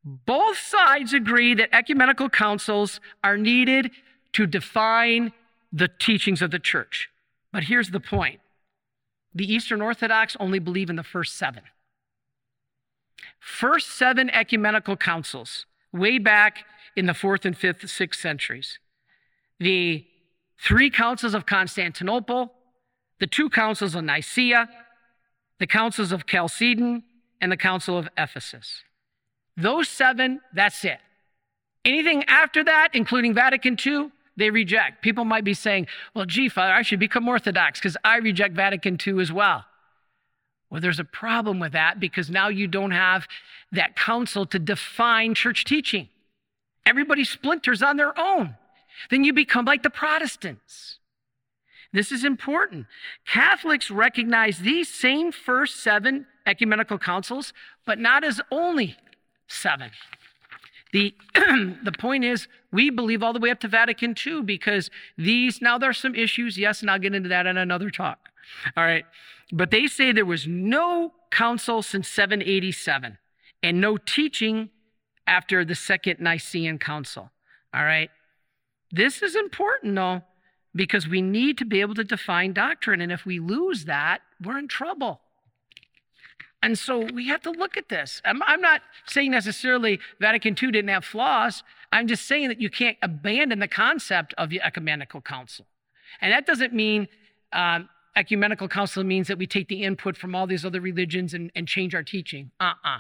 Both sides agree that ecumenical councils are needed to define the teachings of the church. But here's the point the Eastern Orthodox only believe in the first seven. First seven ecumenical councils, way back in the fourth and fifth, sixth centuries. The three councils of Constantinople, the two councils of Nicaea, the councils of Chalcedon, and the council of Ephesus. Those seven, that's it. Anything after that, including Vatican II, they reject. People might be saying, well, gee, Father, I should become Orthodox because I reject Vatican II as well. Well, there's a problem with that because now you don't have that council to define church teaching. Everybody splinters on their own then you become like the Protestants. This is important. Catholics recognize these same first seven ecumenical councils, but not as only seven. The, the point is, we believe all the way up to Vatican II because these, now there are some issues, yes, and I'll get into that in another talk. All right. But they say there was no council since 787 and no teaching after the Second Nicene Council. All right. This is important, though, because we need to be able to define doctrine. And if we lose that, we're in trouble. And so we have to look at this. I'm, I'm, not saying necessarily Vatican II didn't have flaws. I'm just saying that you can't abandon the concept of the ecumenical council. And that doesn't mean um, ecumenical council means that we take the input from all these other religions and, and change our teaching. Uh uh-uh. uh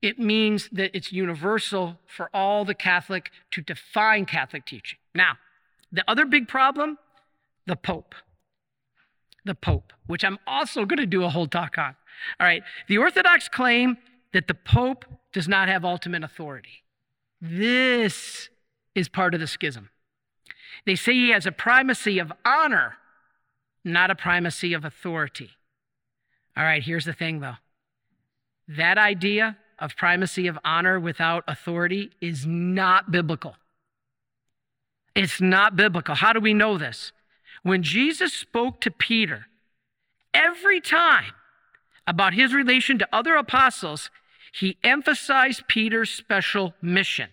it means that it's universal for all the Catholic to define Catholic teaching. Now, the other big problem the Pope. The Pope, which I'm also going to do a whole talk on. All right, the Orthodox claim that the Pope does not have ultimate authority. This is part of the schism. They say he has a primacy of honor, not a primacy of authority. All right, here's the thing though that idea of primacy of honor without authority is not biblical. It's not biblical. How do we know this? When Jesus spoke to Peter Every time about his relation to other apostles, he emphasized Peter's special mission,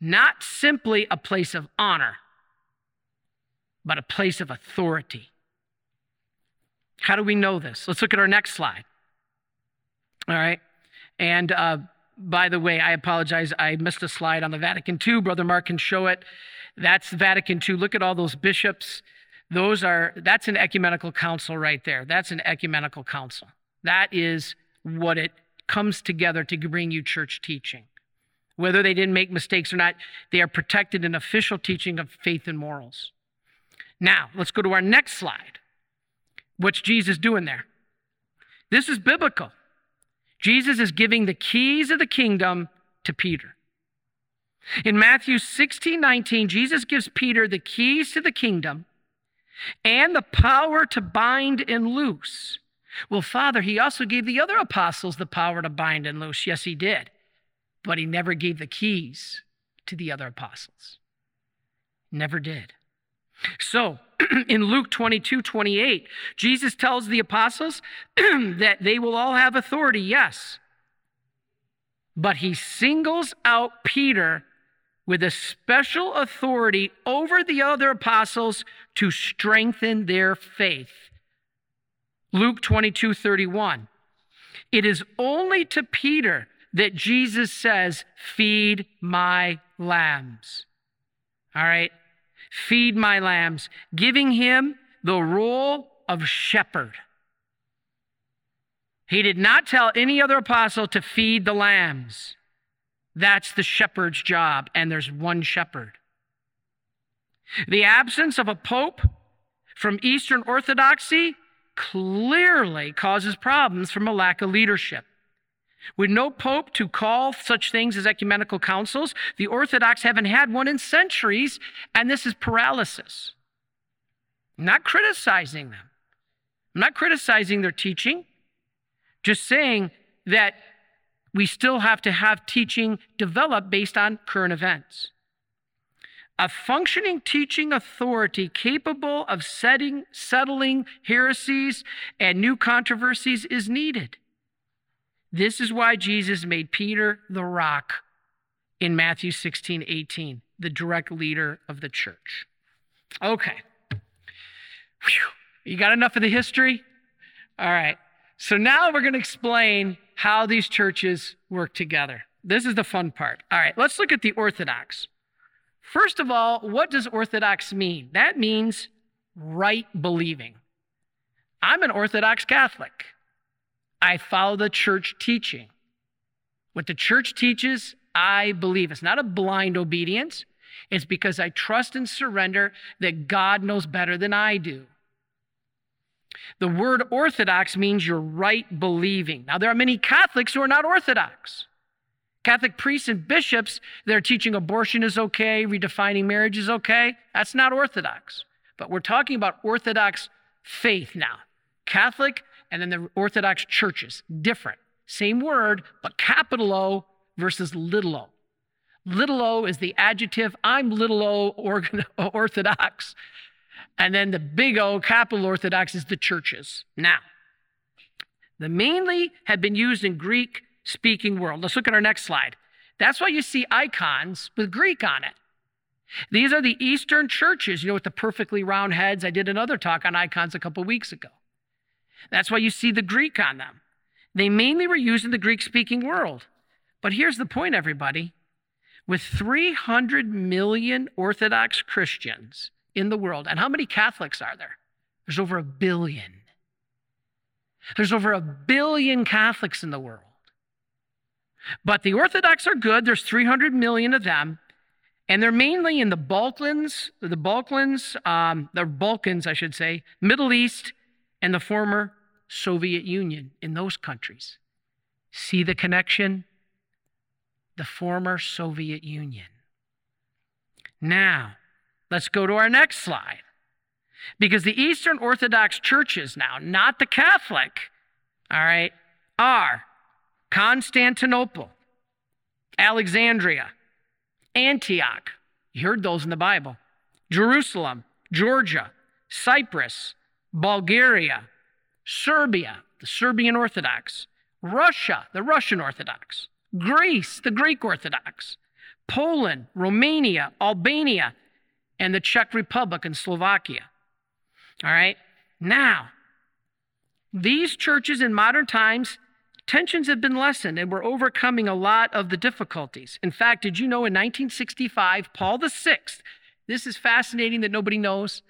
not simply a place of honor, but a place of authority. How do we know this? Let's look at our next slide. All right. And uh, by the way, I apologize. I missed a slide on the Vatican II. Brother Mark can show it. That's the Vatican II. Look at all those bishops. Those are, that's an ecumenical council right there. That's an ecumenical council. That is what it comes together to bring you church teaching. Whether they didn't make mistakes or not, they are protected in official teaching of faith and morals. Now, let's go to our next slide. What's Jesus doing there? This is biblical. Jesus is giving the keys of the kingdom to Peter. In Matthew 16 19, Jesus gives Peter the keys to the kingdom and the power to bind and loose. Well, Father, he also gave the other apostles the power to bind and loose. Yes, he did. But he never gave the keys to the other apostles. Never did. So, in Luke 22 28, Jesus tells the apostles that they will all have authority, yes. But he singles out Peter with a special authority over the other apostles to strengthen their faith. Luke 22 31. It is only to Peter that Jesus says, Feed my lambs. All right? Feed my lambs, giving him the role of shepherd. He did not tell any other apostle to feed the lambs. That's the shepherd's job, and there's one shepherd. The absence of a pope from Eastern Orthodoxy clearly causes problems from a lack of leadership. With no pope to call such things as ecumenical councils, the Orthodox haven't had one in centuries, and this is paralysis. I'm not criticizing them. I'm not criticizing their teaching, just saying that we still have to have teaching developed based on current events. A functioning teaching authority capable of setting, settling heresies and new controversies is needed. This is why Jesus made Peter the rock in Matthew 16, 18, the direct leader of the church. Okay. Whew. You got enough of the history? All right. So now we're going to explain how these churches work together. This is the fun part. All right, let's look at the Orthodox. First of all, what does Orthodox mean? That means right believing. I'm an Orthodox Catholic. I follow the church teaching. What the church teaches, I believe. It's not a blind obedience, it's because I trust and surrender that God knows better than I do. The word orthodox means you're right believing. Now, there are many Catholics who are not orthodox. Catholic priests and bishops that are teaching abortion is okay, redefining marriage is okay. That's not orthodox. But we're talking about orthodox faith now. Catholic and then the Orthodox churches. Different. Same word, but capital O versus little o. Little o is the adjective. I'm little o Orthodox. And then the big O, capital Orthodox, is the churches. Now, the mainly have been used in Greek speaking world. Let's look at our next slide. That's why you see icons with Greek on it. These are the Eastern churches, you know, with the perfectly round heads. I did another talk on icons a couple weeks ago. That's why you see the Greek on them. They mainly were used in the Greek speaking world. But here's the point, everybody. With 300 million Orthodox Christians in the world, and how many Catholics are there? There's over a billion. There's over a billion Catholics in the world. But the Orthodox are good. There's 300 million of them. And they're mainly in the Balkans, the Balkans, um, the Balkans, I should say, Middle East, and the former Soviet Union in those countries. See the connection? The former Soviet Union. Now, let's go to our next slide. Because the Eastern Orthodox churches now, not the Catholic, all right, are Constantinople, Alexandria, Antioch, you heard those in the Bible, Jerusalem, Georgia, Cyprus, Bulgaria, Serbia, the Serbian Orthodox, Russia, the Russian Orthodox, Greece, the Greek Orthodox, Poland, Romania, Albania, and the Czech Republic and Slovakia. All right? Now, these churches in modern times, tensions have been lessened and we're overcoming a lot of the difficulties. In fact, did you know in 1965, Paul VI, this is fascinating that nobody knows,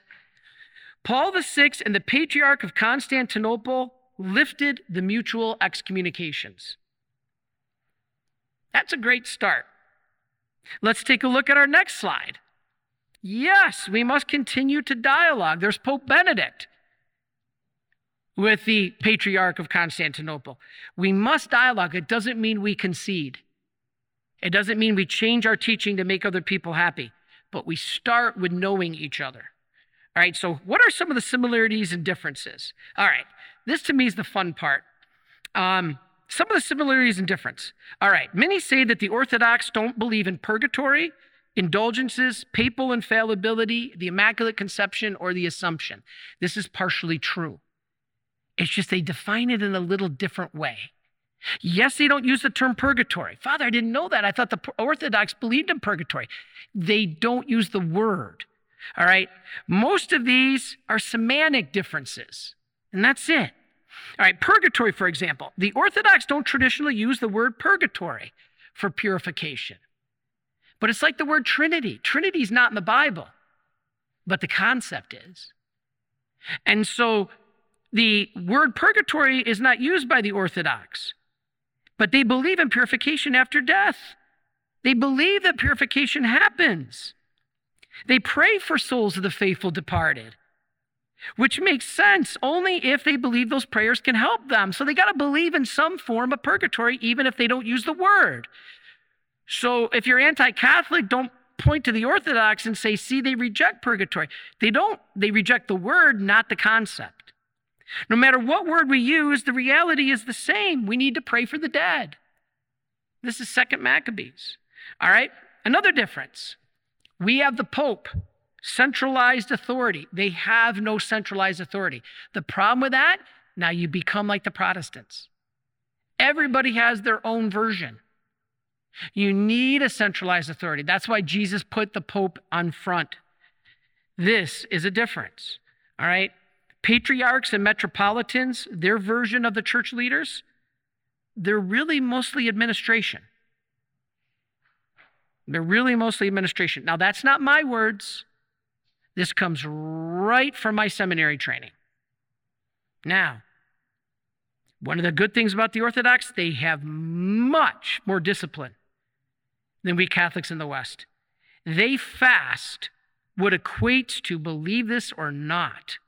Paul VI and the Patriarch of Constantinople lifted the mutual excommunications. That's a great start. Let's take a look at our next slide. Yes, we must continue to dialogue. There's Pope Benedict with the Patriarch of Constantinople. We must dialogue. It doesn't mean we concede, it doesn't mean we change our teaching to make other people happy, but we start with knowing each other. All right, so what are some of the similarities and differences? All right, this to me is the fun part. Um, some of the similarities and difference. All right, many say that the Orthodox don't believe in purgatory, indulgences, papal infallibility, the Immaculate Conception, or the Assumption. This is partially true. It's just they define it in a little different way. Yes, they don't use the term purgatory. Father, I didn't know that. I thought the Orthodox believed in purgatory. They don't use the word. All right. Most of these are semantic differences, and that's it. All right. Purgatory, for example, the Orthodox don't traditionally use the word purgatory for purification, but it's like the word Trinity. Trinity is not in the Bible, but the concept is. And so the word purgatory is not used by the Orthodox, but they believe in purification after death. They believe that purification happens. They pray for souls of the faithful departed, which makes sense only if they believe those prayers can help them. So they got to believe in some form of purgatory, even if they don't use the word. So if you're anti Catholic, don't point to the Orthodox and say, see, they reject purgatory. They don't, they reject the word, not the concept. No matter what word we use, the reality is the same. We need to pray for the dead. This is Second Maccabees. All right? Another difference. We have the Pope, centralized authority. They have no centralized authority. The problem with that, now you become like the Protestants. Everybody has their own version. You need a centralized authority. That's why Jesus put the Pope on front. This is a difference. All right? Patriarchs and metropolitans, their version of the church leaders, they're really mostly administration. They're really mostly administration. Now, that's not my words. This comes right from my seminary training. Now, one of the good things about the Orthodox, they have much more discipline than we Catholics in the West. They fast what equates to, believe this or not,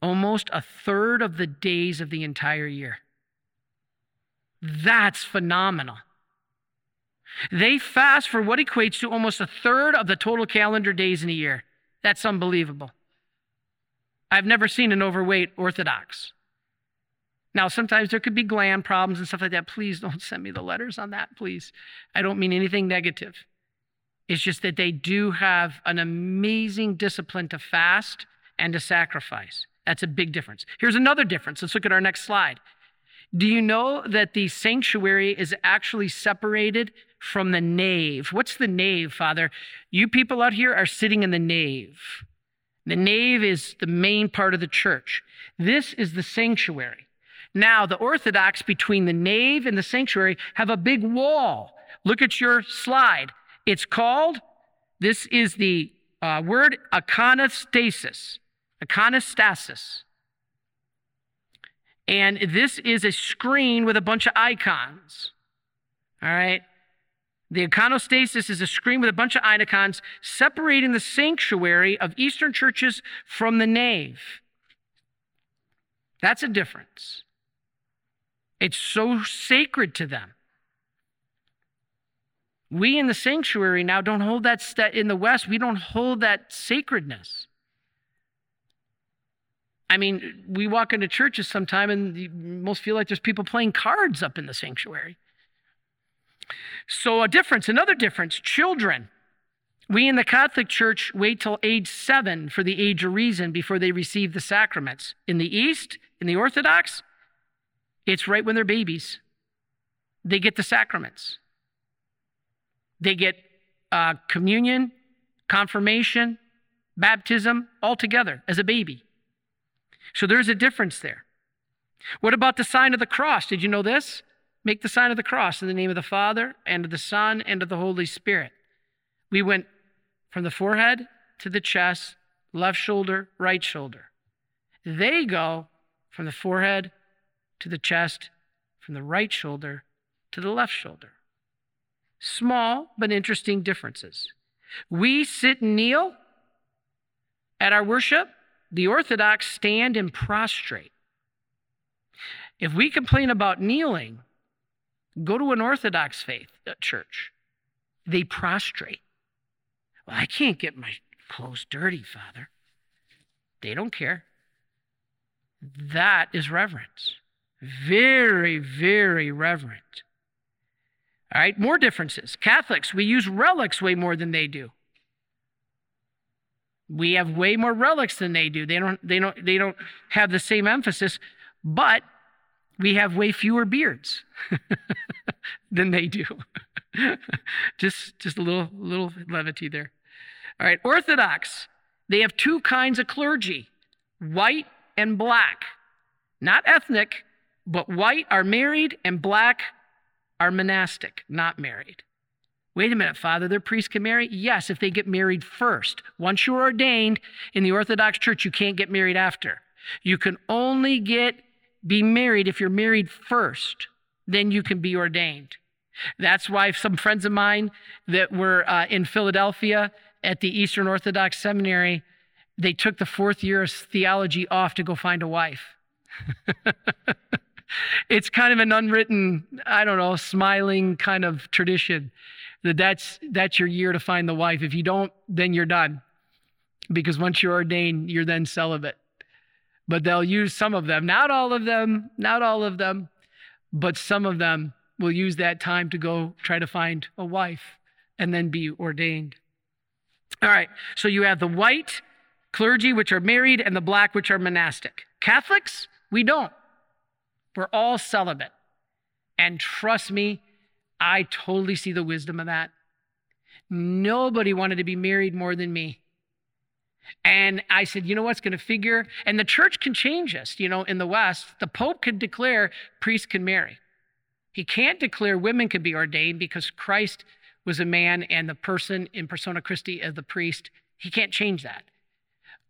almost a third of the days of the entire year. That's phenomenal. They fast for what equates to almost a third of the total calendar days in a year. That's unbelievable. I've never seen an overweight Orthodox. Now, sometimes there could be gland problems and stuff like that. Please don't send me the letters on that, please. I don't mean anything negative. It's just that they do have an amazing discipline to fast and to sacrifice. That's a big difference. Here's another difference. Let's look at our next slide. Do you know that the sanctuary is actually separated from the nave? What's the nave, Father? You people out here are sitting in the nave. The nave is the main part of the church. This is the sanctuary. Now, the Orthodox between the nave and the sanctuary have a big wall. Look at your slide. It's called, this is the uh, word iconostasis iconostasis. And this is a screen with a bunch of icons. All right? The iconostasis is a screen with a bunch of icons separating the sanctuary of Eastern churches from the nave. That's a difference. It's so sacred to them. We in the sanctuary now don't hold that, st- in the West, we don't hold that sacredness. I mean, we walk into churches sometime and most feel like there's people playing cards up in the sanctuary. So, a difference, another difference children. We in the Catholic Church wait till age seven for the age of reason before they receive the sacraments. In the East, in the Orthodox, it's right when they're babies. They get the sacraments. They get uh, communion, confirmation, baptism all together as a baby. So there's a difference there. What about the sign of the cross? Did you know this? Make the sign of the cross in the name of the Father and of the Son and of the Holy Spirit. We went from the forehead to the chest, left shoulder, right shoulder. They go from the forehead to the chest, from the right shoulder to the left shoulder. Small but interesting differences. We sit and kneel at our worship. The Orthodox stand and prostrate. If we complain about kneeling, go to an Orthodox faith uh, church. They prostrate. Well, I can't get my clothes dirty, Father. They don't care. That is reverence. Very, very reverent. All right, more differences. Catholics, we use relics way more than they do. We have way more relics than they do. They don't, they don't, they don't have the same emphasis, but we have way fewer beards than they do. just, just a little, little levity there. All right, Orthodox, they have two kinds of clergy white and black. Not ethnic, but white are married and black are monastic, not married. Wait a minute, Father, their priests can marry? Yes, if they get married first. Once you're ordained in the Orthodox Church, you can't get married after. You can only get be married if you're married first. Then you can be ordained. That's why some friends of mine that were uh, in Philadelphia at the Eastern Orthodox Seminary, they took the fourth year of theology off to go find a wife. it's kind of an unwritten, I don't know, smiling kind of tradition that that's that's your year to find the wife. If you don't, then you're done. Because once you're ordained, you're then celibate. But they'll use some of them, not all of them, not all of them, but some of them will use that time to go try to find a wife and then be ordained. All right, so you have the white clergy, which are married, and the black, which are monastic. Catholics, we don't. We're all celibate. And trust me, I totally see the wisdom of that. Nobody wanted to be married more than me. And I said, you know what's going to figure? And the church can change us. You know, in the West, the Pope can declare priests can marry. He can't declare women can be ordained because Christ was a man and the person in persona Christi as the priest. He can't change that.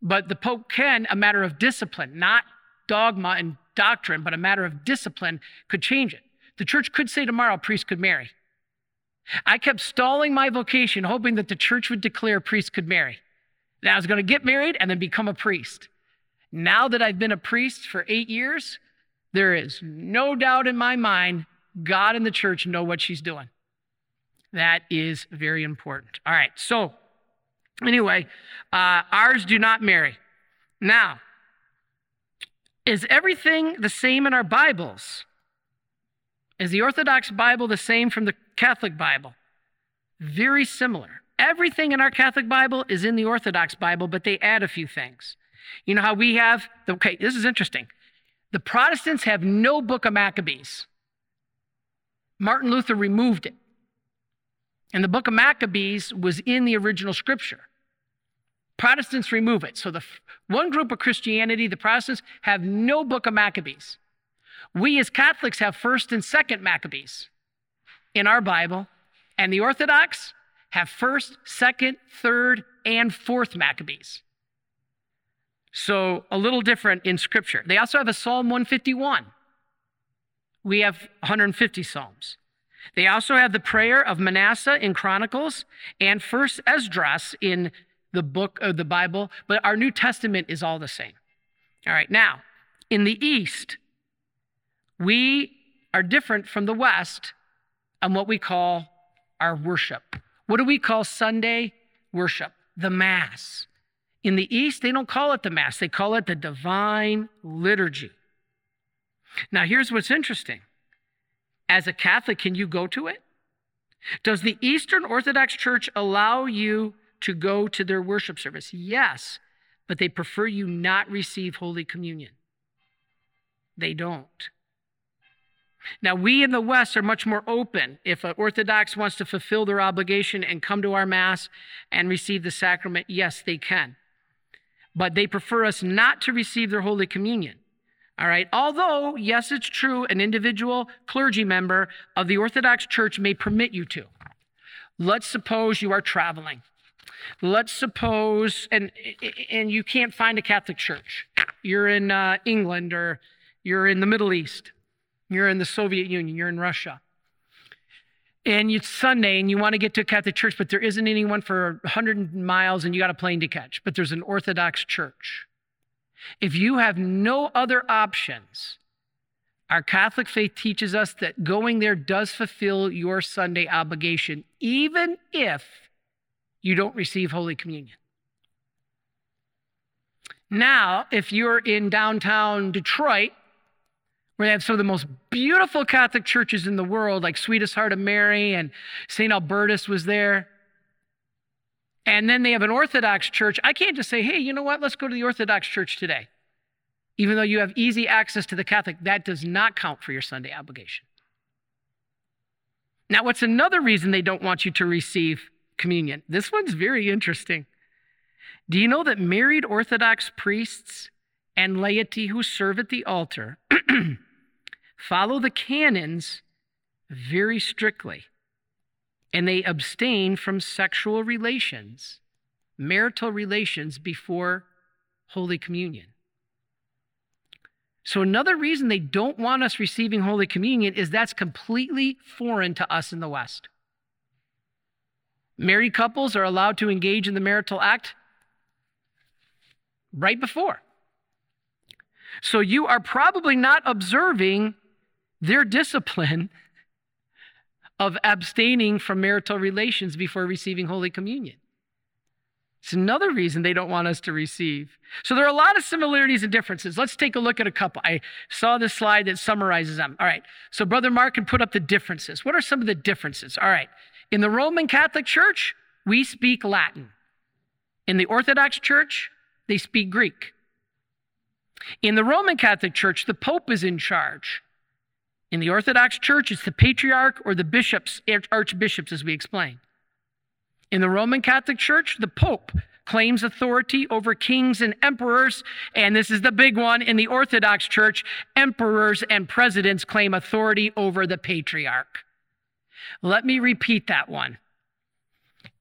But the Pope can, a matter of discipline, not dogma and doctrine, but a matter of discipline, could change it. The church could say tomorrow, priests could marry. I kept stalling my vocation, hoping that the church would declare priests could marry. That I was going to get married and then become a priest. Now that I've been a priest for eight years, there is no doubt in my mind God and the church know what she's doing. That is very important. All right, so anyway, uh, ours do not marry. Now, is everything the same in our Bibles? Is the Orthodox Bible the same from the Catholic Bible? Very similar. Everything in our Catholic Bible is in the Orthodox Bible, but they add a few things. You know how we have, the, okay, this is interesting. The Protestants have no book of Maccabees. Martin Luther removed it. And the book of Maccabees was in the original scripture. Protestants remove it. So the one group of Christianity, the Protestants, have no book of Maccabees. We as Catholics have first and second Maccabees in our Bible, and the Orthodox have first, second, third, and fourth Maccabees. So a little different in Scripture. They also have a Psalm 151. We have 150 Psalms. They also have the prayer of Manasseh in Chronicles and First Esdras in the book of the Bible, but our New Testament is all the same. All right, now, in the East, we are different from the West on what we call our worship. What do we call Sunday worship? The Mass. In the East, they don't call it the Mass, they call it the Divine Liturgy. Now, here's what's interesting. As a Catholic, can you go to it? Does the Eastern Orthodox Church allow you to go to their worship service. Yes, but they prefer you not receive Holy Communion. They don't. Now, we in the West are much more open. If an Orthodox wants to fulfill their obligation and come to our Mass and receive the sacrament, yes, they can. But they prefer us not to receive their Holy Communion. All right. Although, yes, it's true, an individual clergy member of the Orthodox Church may permit you to. Let's suppose you are traveling. Let's suppose, and, and you can't find a Catholic church. You're in uh, England or you're in the Middle East. You're in the Soviet Union. You're in Russia. And it's Sunday and you want to get to a Catholic church, but there isn't anyone for 100 miles and you got a plane to catch, but there's an Orthodox church. If you have no other options, our Catholic faith teaches us that going there does fulfill your Sunday obligation, even if you don't receive Holy Communion. Now, if you're in downtown Detroit, where they have some of the most beautiful Catholic churches in the world, like Sweetest Heart of Mary and St. Albertus was there, and then they have an Orthodox church, I can't just say, hey, you know what, let's go to the Orthodox church today. Even though you have easy access to the Catholic, that does not count for your Sunday obligation. Now, what's another reason they don't want you to receive communion? This one's very interesting. Do you know that married Orthodox priests and laity who serve at the altar follow the canons very strictly? and they abstain from sexual relations, marital relations before Holy Communion. So, another reason they don't want us receiving Holy Communion is that's completely foreign to us in the West. Married couples are allowed to engage in the marital act right before. So, you are probably not observing their discipline of abstaining from marital relations before receiving Holy Communion. It's another reason they don't want us to receive. So there are a lot of similarities and differences. Let's take a look at a couple. I saw this slide that summarizes them. All right. So Brother Mark can put up the differences. What are some of the differences? All right. In the Roman Catholic Church, we speak Latin. In the Orthodox Church, they speak Greek. In the Roman Catholic Church, the Pope is in charge. In the Orthodox Church, it's the patriarch or the bishops, archbishops, as we explained. In the Roman Catholic Church, the Pope claims authority over kings and emperors. And this is the big one in the Orthodox Church emperors and presidents claim authority over the patriarch. Let me repeat that one.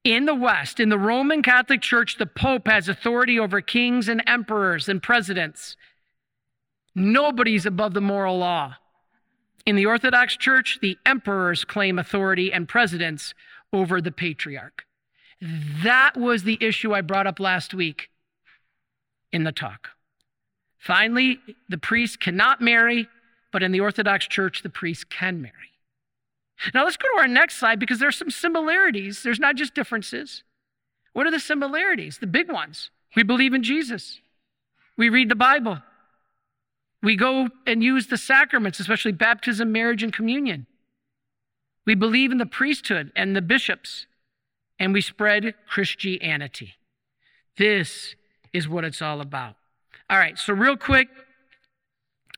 In the West, in the Roman Catholic Church, the Pope has authority over kings and emperors and presidents. Nobody's above the moral law. In the Orthodox Church, the emperors claim authority and precedence over the patriarch. That was the issue I brought up last week in the talk. Finally, the priest cannot marry, but in the Orthodox Church, the priest can marry. Now let's go to our next slide because there are some similarities. There's not just differences. What are the similarities? The big ones. We believe in Jesus. We read the Bible. We go and use the sacraments, especially baptism, marriage, and communion. We believe in the priesthood and the bishops, and we spread Christianity. This is what it's all about. All right, so real quick,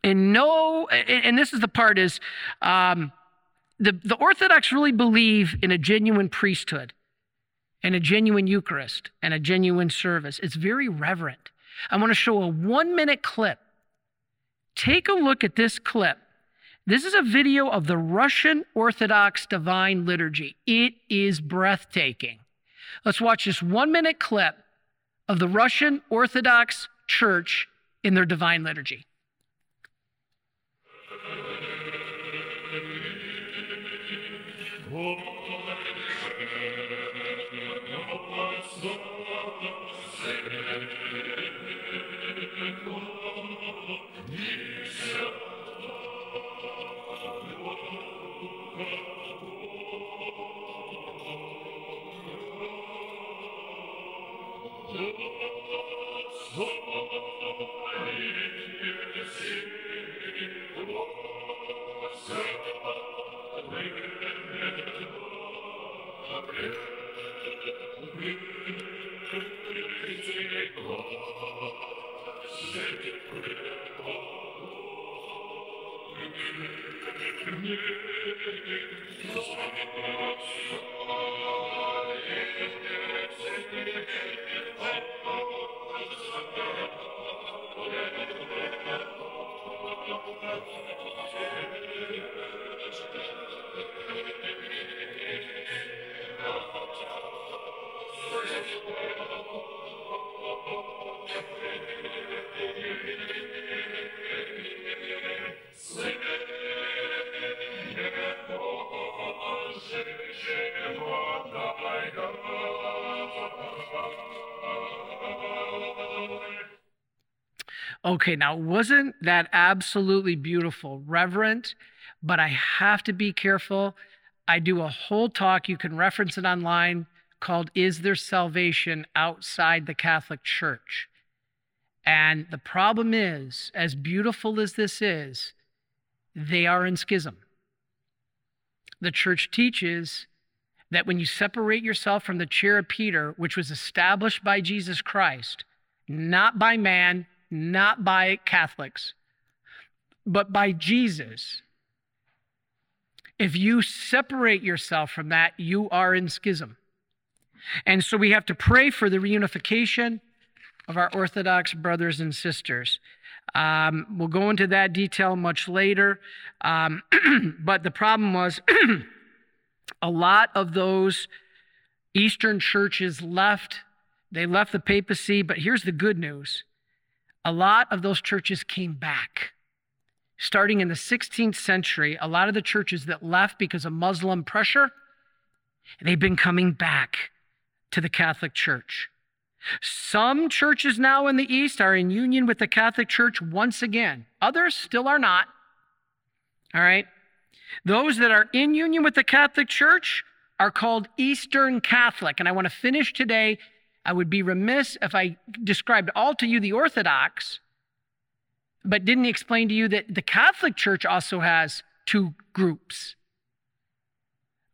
and no, and this is the part is um, the, the Orthodox really believe in a genuine priesthood and a genuine Eucharist and a genuine service. It's very reverent. I want to show a one minute clip Take a look at this clip. This is a video of the Russian Orthodox Divine Liturgy. It is breathtaking. Let's watch this one minute clip of the Russian Orthodox Church in their Divine Liturgy. Whoa. Okay, now wasn't that absolutely beautiful, reverent? But I have to be careful. I do a whole talk, you can reference it online, called Is There Salvation Outside the Catholic Church? And the problem is, as beautiful as this is, they are in schism. The church teaches that when you separate yourself from the chair of Peter, which was established by Jesus Christ, not by man, not by Catholics, but by Jesus. If you separate yourself from that, you are in schism. And so we have to pray for the reunification of our Orthodox brothers and sisters. Um, we'll go into that detail much later. Um, but the problem was a lot of those Eastern churches left. They left the papacy, but here's the good news a lot of those churches came back. Starting in the 16th century, a lot of the churches that left because of Muslim pressure, they've been coming back to the Catholic Church. Some churches now in the East are in union with the Catholic Church once again. Others still are not. All right? Those that are in union with the Catholic Church are called Eastern Catholic. And I want to finish today I would be remiss if I described all to you the Orthodox, but didn't explain to you that the Catholic Church also has two groups.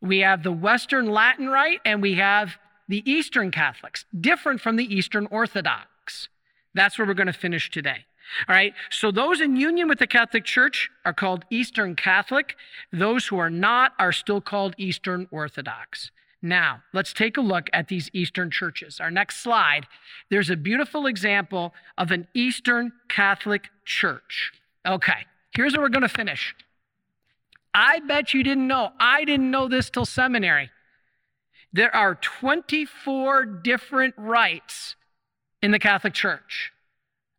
We have the Western Latin Rite and we have the Eastern Catholics, different from the Eastern Orthodox. That's where we're going to finish today. All right, so those in union with the Catholic Church are called Eastern Catholic. Those who are not are still called Eastern Orthodox. Now, let's take a look at these Eastern churches. Our next slide, there's a beautiful example of an Eastern Catholic church. Okay, here's where we're going to finish. I bet you didn't know. I didn't know this till seminary. There are 24 different rites in the Catholic Church.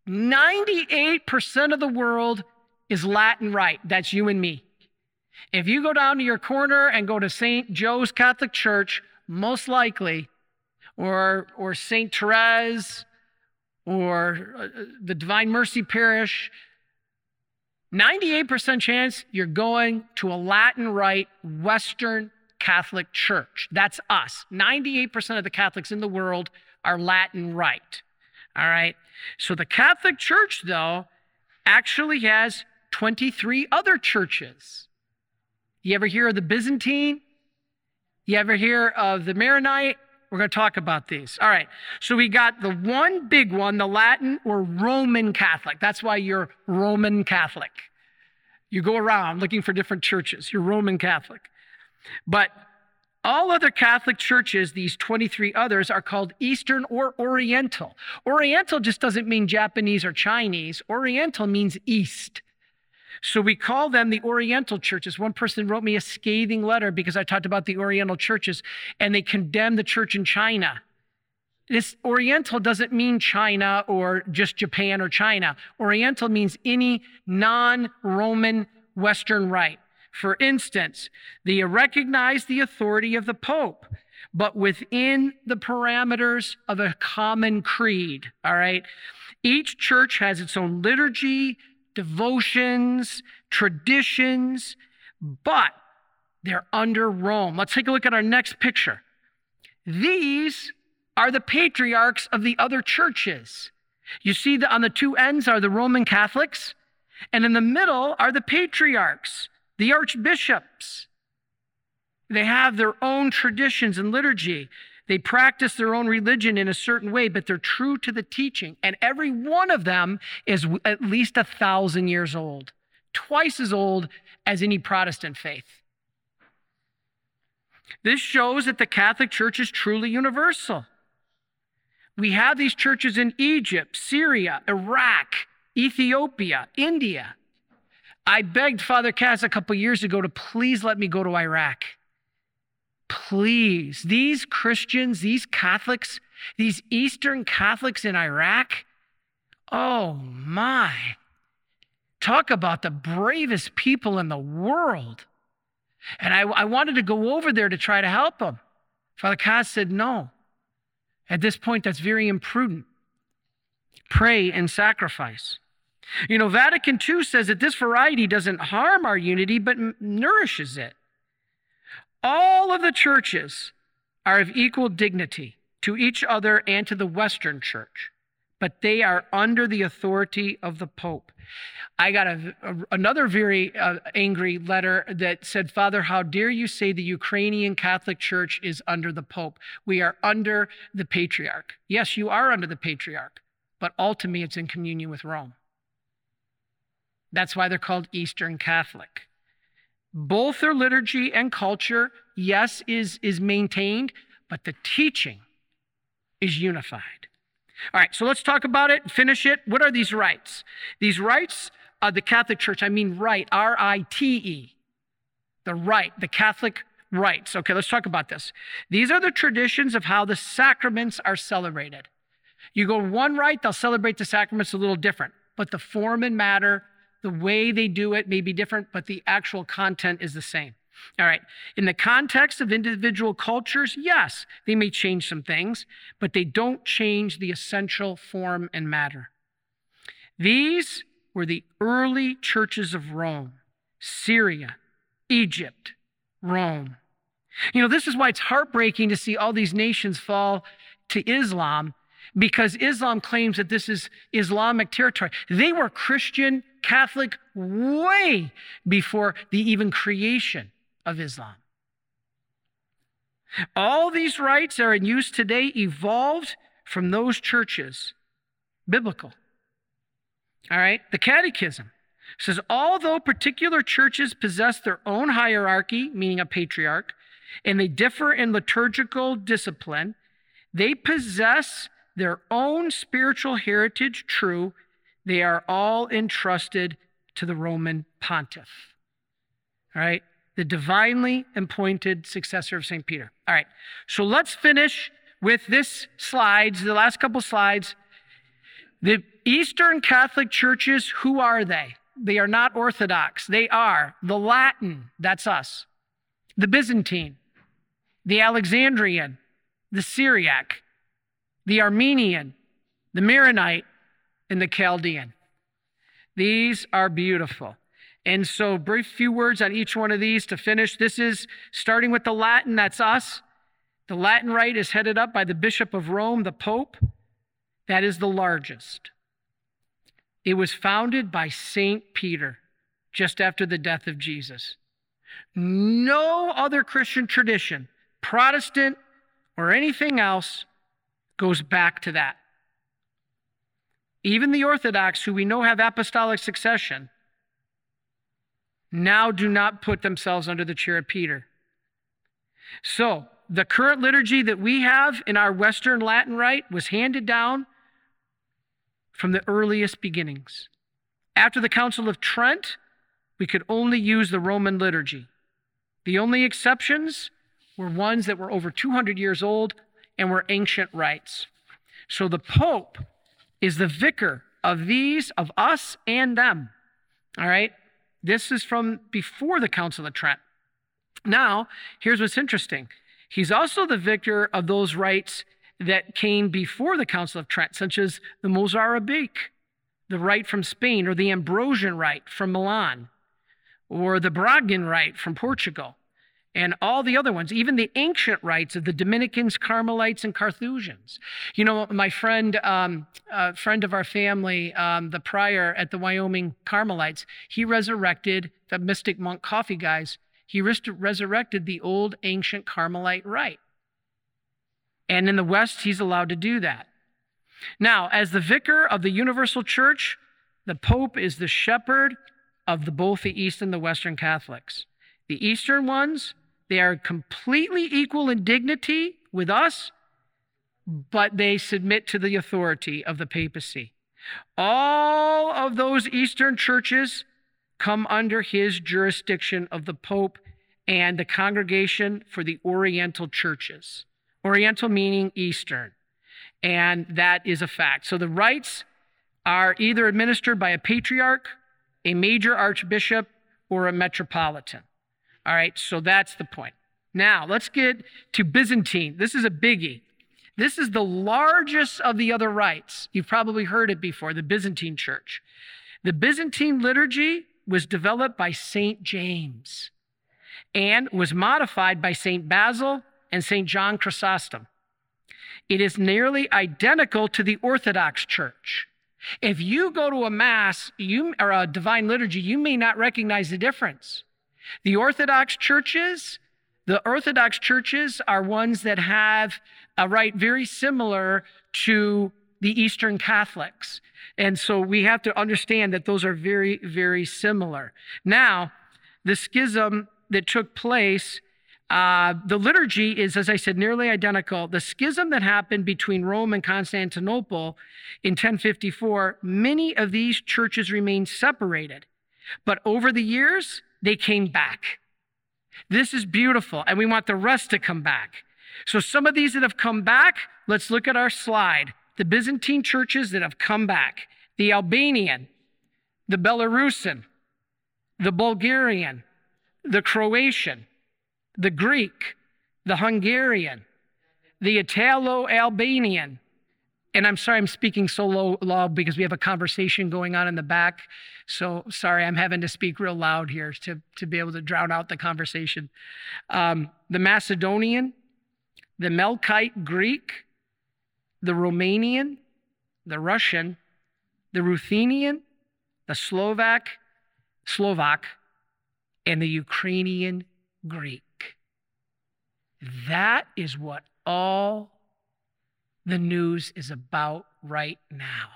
98% of the world is Latin Rite. That's you and me. If you go down to your corner and go to St. Joe's Catholic Church, most likely, or, or St. Therese, or uh, the Divine Mercy Parish, 98% chance you're going to a Latin Rite Western Catholic Church. That's us. 98% of the Catholics in the world are Latin Rite. All right. So the Catholic Church, though, actually has 23 other churches. You ever hear of the Byzantine? You ever hear of the Maronite? We're going to talk about these. All right. So we got the one big one, the Latin or Roman Catholic. That's why you're Roman Catholic. You go around looking for different churches. You're Roman Catholic. But all other Catholic churches, these 23 others, are called Eastern or Oriental. Oriental just doesn't mean Japanese or Chinese, Oriental means East. So we call them the Oriental churches. One person wrote me a scathing letter because I talked about the Oriental churches and they condemned the church in China. This Oriental doesn't mean China or just Japan or China. Oriental means any non Roman Western rite. For instance, they recognize the authority of the Pope, but within the parameters of a common creed. All right. Each church has its own liturgy, devotions, traditions, but they're under Rome. Let's take a look at our next picture. These are the patriarchs of the other churches. You see that on the two ends are the Roman Catholics, and in the middle are the patriarchs, the archbishops. They have their own traditions and liturgy. They practice their own religion in a certain way, but they're true to the teaching. And every one of them is at least a thousand years old, twice as old as any Protestant faith. This shows that the Catholic Church is truly universal. We have these churches in Egypt, Syria, Iraq, Ethiopia, India. I begged Father Kaz a couple years ago to please let me go to Iraq. Please, these Christians, these Catholics, these Eastern Catholics in Iraq, oh my. Talk about the bravest people in the world. And I, I wanted to go over there to try to help them. Father Kaz said, no. At this point, that's very imprudent. Pray and sacrifice. You know, Vatican II says that this variety doesn't harm our unity, but nourishes it. All of the churches are of equal dignity to each other and to the Western church, but they are under the authority of the Pope. I got a, a, another very uh, angry letter that said, Father, how dare you say the Ukrainian Catholic Church is under the Pope? We are under the Patriarch. Yes, you are under the Patriarch, but ultimately it's in communion with Rome. That's why they're called Eastern Catholic. Both their liturgy and culture, yes, is, is maintained, but the teaching is unified. All right, so let's talk about it, finish it. What are these rites? These rites of the Catholic Church, I mean rite, R I T E, the rite, the Catholic rites. Okay, let's talk about this. These are the traditions of how the sacraments are celebrated. You go one rite, they'll celebrate the sacraments a little different, but the form and matter the way they do it may be different, but the actual content is the same. All right. In the context of individual cultures, yes, they may change some things, but they don't change the essential form and matter. These were the early churches of Rome, Syria, Egypt, Rome. You know, this is why it's heartbreaking to see all these nations fall to Islam because Islam claims that this is Islamic territory. They were Christian Catholic way before the even creation of Islam. All these rites are in use today, evolved from those churches, biblical. All right, the Catechism says although particular churches possess their own hierarchy, meaning a patriarch, and they differ in liturgical discipline, they possess their own spiritual heritage, true, they are all entrusted to the Roman pontiff. All right? The divinely appointed successor of St. Peter. All right. So let's finish with this slides, the last couple slides. The Eastern Catholic churches, who are they? They are not Orthodox. They are the Latin, that's us, the Byzantine, the Alexandrian, the Syriac, the Armenian, the Maronite, and the Chaldean. These are beautiful. And so, brief few words on each one of these to finish. This is starting with the Latin, that's us. The Latin rite is headed up by the Bishop of Rome, the Pope. That is the largest. It was founded by St. Peter just after the death of Jesus. No other Christian tradition, Protestant or anything else, goes back to that. Even the Orthodox, who we know have apostolic succession, now do not put themselves under the chair of Peter. So, the current liturgy that we have in our Western Latin Rite was handed down from the earliest beginnings. After the Council of Trent, we could only use the Roman liturgy. The only exceptions were ones that were over 200 years old and were ancient rites. So the Pope is the vicar of these, of us and them. All right? This is from before the Council of Trent. Now, here's what's interesting. He's also the victor of those rites that came before the Council of Trent, such as the Mozarabic, the rite from Spain, or the Ambrosian rite from Milan, or the Bragan rite from Portugal and all the other ones, even the ancient rites of the Dominicans, Carmelites, and Carthusians. You know, my friend, um, friend of our family, um, the prior at the Wyoming Carmelites, he resurrected the mystic monk coffee guys. He res- resurrected the old ancient Carmelite rite. And in the West, he's allowed to do that. Now, as the vicar of the universal church, the Pope is the shepherd of the, both the East and the Western Catholics. The Eastern ones They are completely equal in dignity with us, but they submit to the authority of the papacy. All of those Eastern churches come under his jurisdiction of the Pope and the Congregation for the Oriental Churches. Oriental meaning Eastern. And that is a fact. So the rites are either administered by a patriarch, a major archbishop, or a metropolitan. All right, so that's the point. Now, let's get to Byzantine. This is a biggie. This is the largest of the other rites. You've probably heard it before, the Byzantine church. The Byzantine liturgy was developed by St. James and was modified by St. Basil and St. John Chrysostom. It is nearly identical to the Orthodox Church. If you go to a Mass you, or a divine liturgy, you may not recognize the difference. The Orthodox churches, the Orthodox churches are ones that have a rite very similar to the Eastern Catholics. And so we have to understand that those are very, very similar. Now, the schism that took place, uh, the liturgy is, as I said, nearly identical. The schism that happened between Rome and Constantinople in 1054, many of these churches remained separated. But over the years, they came back. This is beautiful, and we want the rest to come back. So, some of these that have come back, let's look at our slide. The Byzantine churches that have come back the Albanian, the Belarusian, the Bulgarian, the Croatian, the Greek, the Hungarian, the Italo Albanian. And I'm sorry I'm speaking so low, because we have a conversation going on in the back. So sorry, I'm having to speak real loud here to, to be able to drown out the conversation. Um, the Macedonian, the Melkite Greek, the Romanian, the Russian, the Ruthenian, the Slovak, Slovak, and the Ukrainian Greek. That is what all the news is about right now.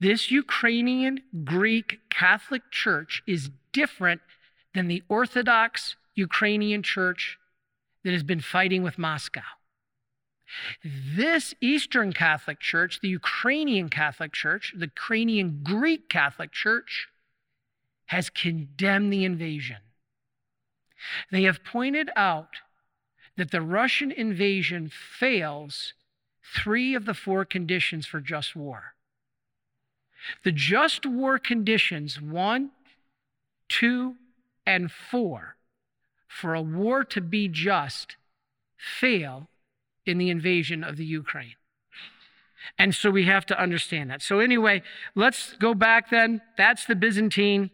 This Ukrainian Greek Catholic Church is different than the Orthodox Ukrainian Church that has been fighting with Moscow. This Eastern Catholic Church, the Ukrainian Catholic Church, the Ukrainian Greek Catholic Church, has condemned the invasion. They have pointed out that the Russian invasion fails three of the four conditions for just war. The just war conditions, one, two, and four, for a war to be just, fail in the invasion of the Ukraine. And so we have to understand that. So, anyway, let's go back then. That's the Byzantine.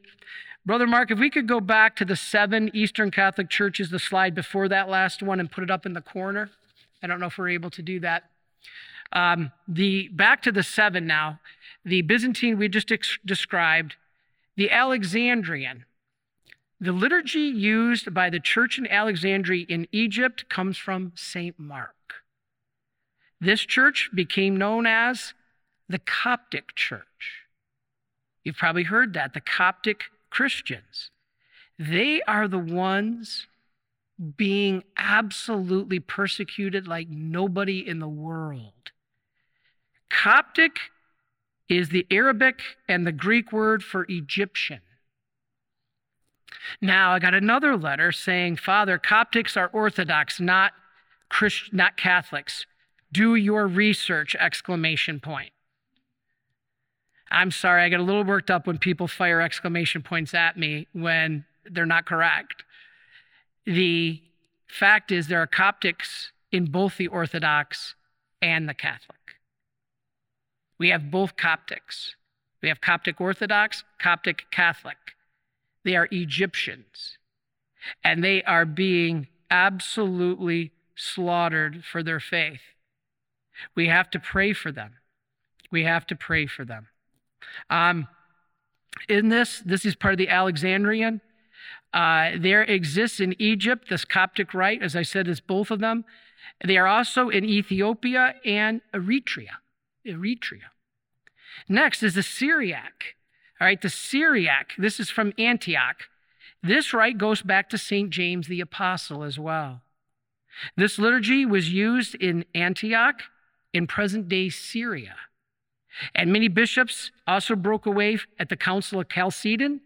Brother Mark, if we could go back to the seven Eastern Catholic churches, the slide before that last one, and put it up in the corner. I don't know if we're able to do that. Um, the back to the seven now. The Byzantine we just ex- described, the Alexandrian. The liturgy used by the church in Alexandria in Egypt comes from St. Mark. This church became known as the Coptic Church. You've probably heard that, the Coptic Christians. They are the ones being absolutely persecuted like nobody in the world. Coptic is the Arabic and the Greek word for Egyptian. Now, I got another letter saying, Father, Coptics are Orthodox, not, Christ- not Catholics. Do your research, exclamation point. I'm sorry, I get a little worked up when people fire exclamation points at me when they're not correct. The fact is, there are Coptics in both the Orthodox and the Catholic. We have both Coptics. We have Coptic Orthodox, Coptic Catholic. They are Egyptians, and they are being absolutely slaughtered for their faith. We have to pray for them. We have to pray for them. Um, in this, this is part of the Alexandrian. Uh, there exists in Egypt this Coptic rite, as I said, is both of them. They are also in Ethiopia and Eritrea. Eritrea. Next is the Syriac. All right, the Syriac, this is from Antioch. This rite goes back to St. James the Apostle as well. This liturgy was used in Antioch in present day Syria. And many bishops also broke away at the Council of Chalcedon.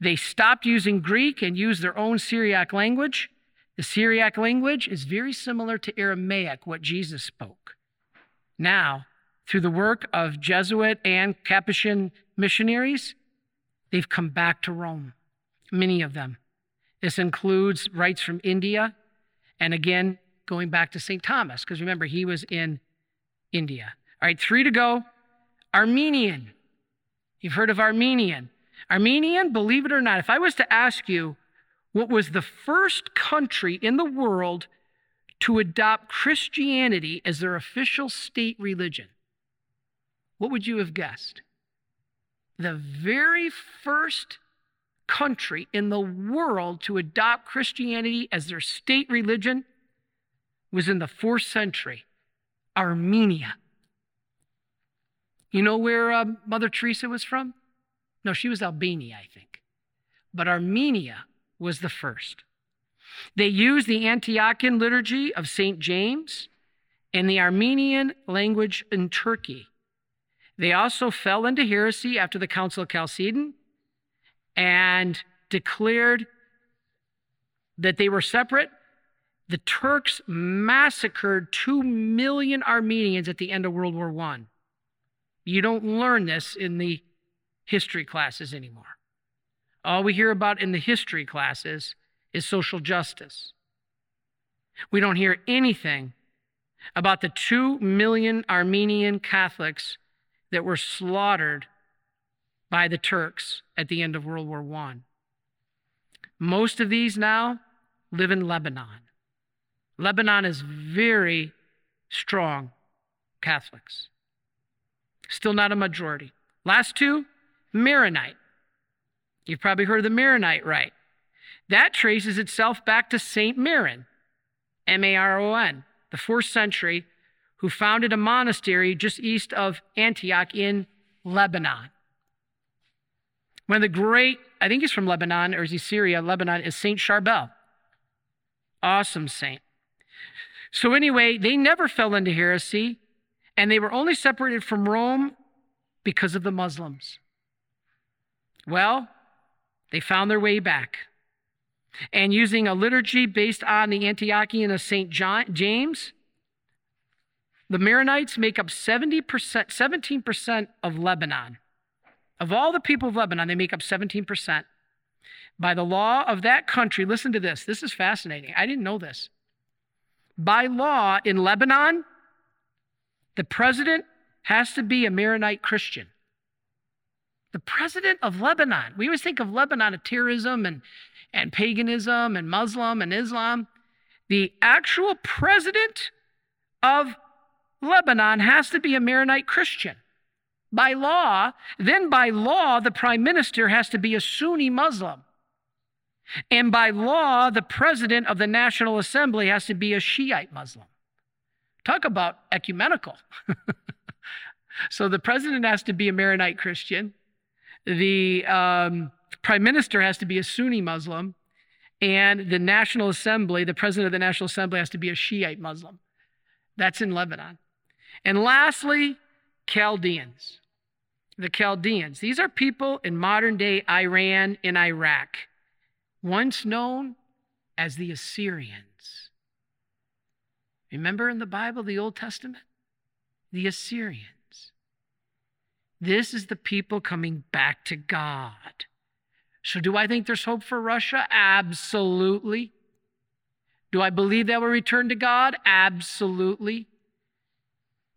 They stopped using Greek and used their own Syriac language. The Syriac language is very similar to Aramaic, what Jesus spoke. Now, through the work of Jesuit and Capuchin missionaries, they've come back to Rome, many of them. This includes rites from India, and again, going back to St. Thomas, because remember, he was in India. All right, three to go. Armenian. You've heard of Armenian. Armenian, believe it or not, if I was to ask you what was the first country in the world to adopt Christianity as their official state religion, what would you have guessed? The very first country in the world to adopt Christianity as their state religion was in the fourth century, Armenia. You know where uh, Mother Teresa was from? No, she was Albania, I think. But Armenia was the first. They used the Antiochian liturgy of St. James and the Armenian language in Turkey. They also fell into heresy after the Council of Chalcedon and declared that they were separate. The Turks massacred 2 million Armenians at the end of World War I. You don't learn this in the history classes anymore. All we hear about in the history classes is social justice. We don't hear anything about the 2 million Armenian Catholics that were slaughtered by the Turks at the end of World War I. Most of these now live in Lebanon. Lebanon is very strong Catholics. Still not a majority. Last two, Maronite. You've probably heard of the Maronite rite. That traces itself back to Saint Maron, M A R O N, the fourth century, who founded a monastery just east of Antioch in Lebanon. One of the great, I think he's from Lebanon, or is he Syria? Lebanon is Saint Charbel. Awesome saint. So, anyway, they never fell into heresy, and they were only separated from Rome because of the Muslims. Well, they found their way back. And using a liturgy based on the Antiochian of St. James, the Maronites make up 70%, 17% of Lebanon. Of all the people of Lebanon, they make up 17%. By the law of that country, listen to this. This is fascinating. I didn't know this. By law in Lebanon, the president has to be a Maronite Christian. The president of Lebanon. We always think of Lebanon of terrorism and, and paganism and Muslim and Islam. The actual president of Lebanon has to be a Maronite Christian by law. Then, by law, the prime minister has to be a Sunni Muslim. And by law, the president of the National Assembly has to be a Shiite Muslim. Talk about ecumenical. so the president has to be a Maronite Christian. The um, prime minister has to be a Sunni Muslim. And the National Assembly, the president of the National Assembly, has to be a Shiite Muslim. That's in Lebanon. And lastly, Chaldeans. The Chaldeans. These are people in modern day Iran and Iraq, once known as the Assyrians. Remember in the Bible, the Old Testament? The Assyrians. This is the people coming back to God. So, do I think there's hope for Russia? Absolutely. Do I believe they will return to God? Absolutely.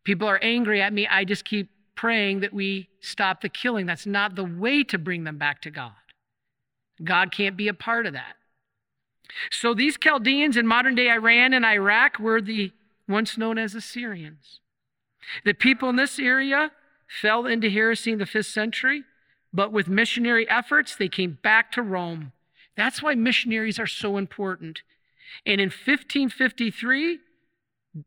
People are angry at me. I just keep praying that we stop the killing. That's not the way to bring them back to God. God can't be a part of that. So these Chaldeans in modern day Iran and Iraq were the once known as Assyrians. The people in this area fell into heresy in the fifth century, but with missionary efforts, they came back to Rome. That's why missionaries are so important. And in 1553,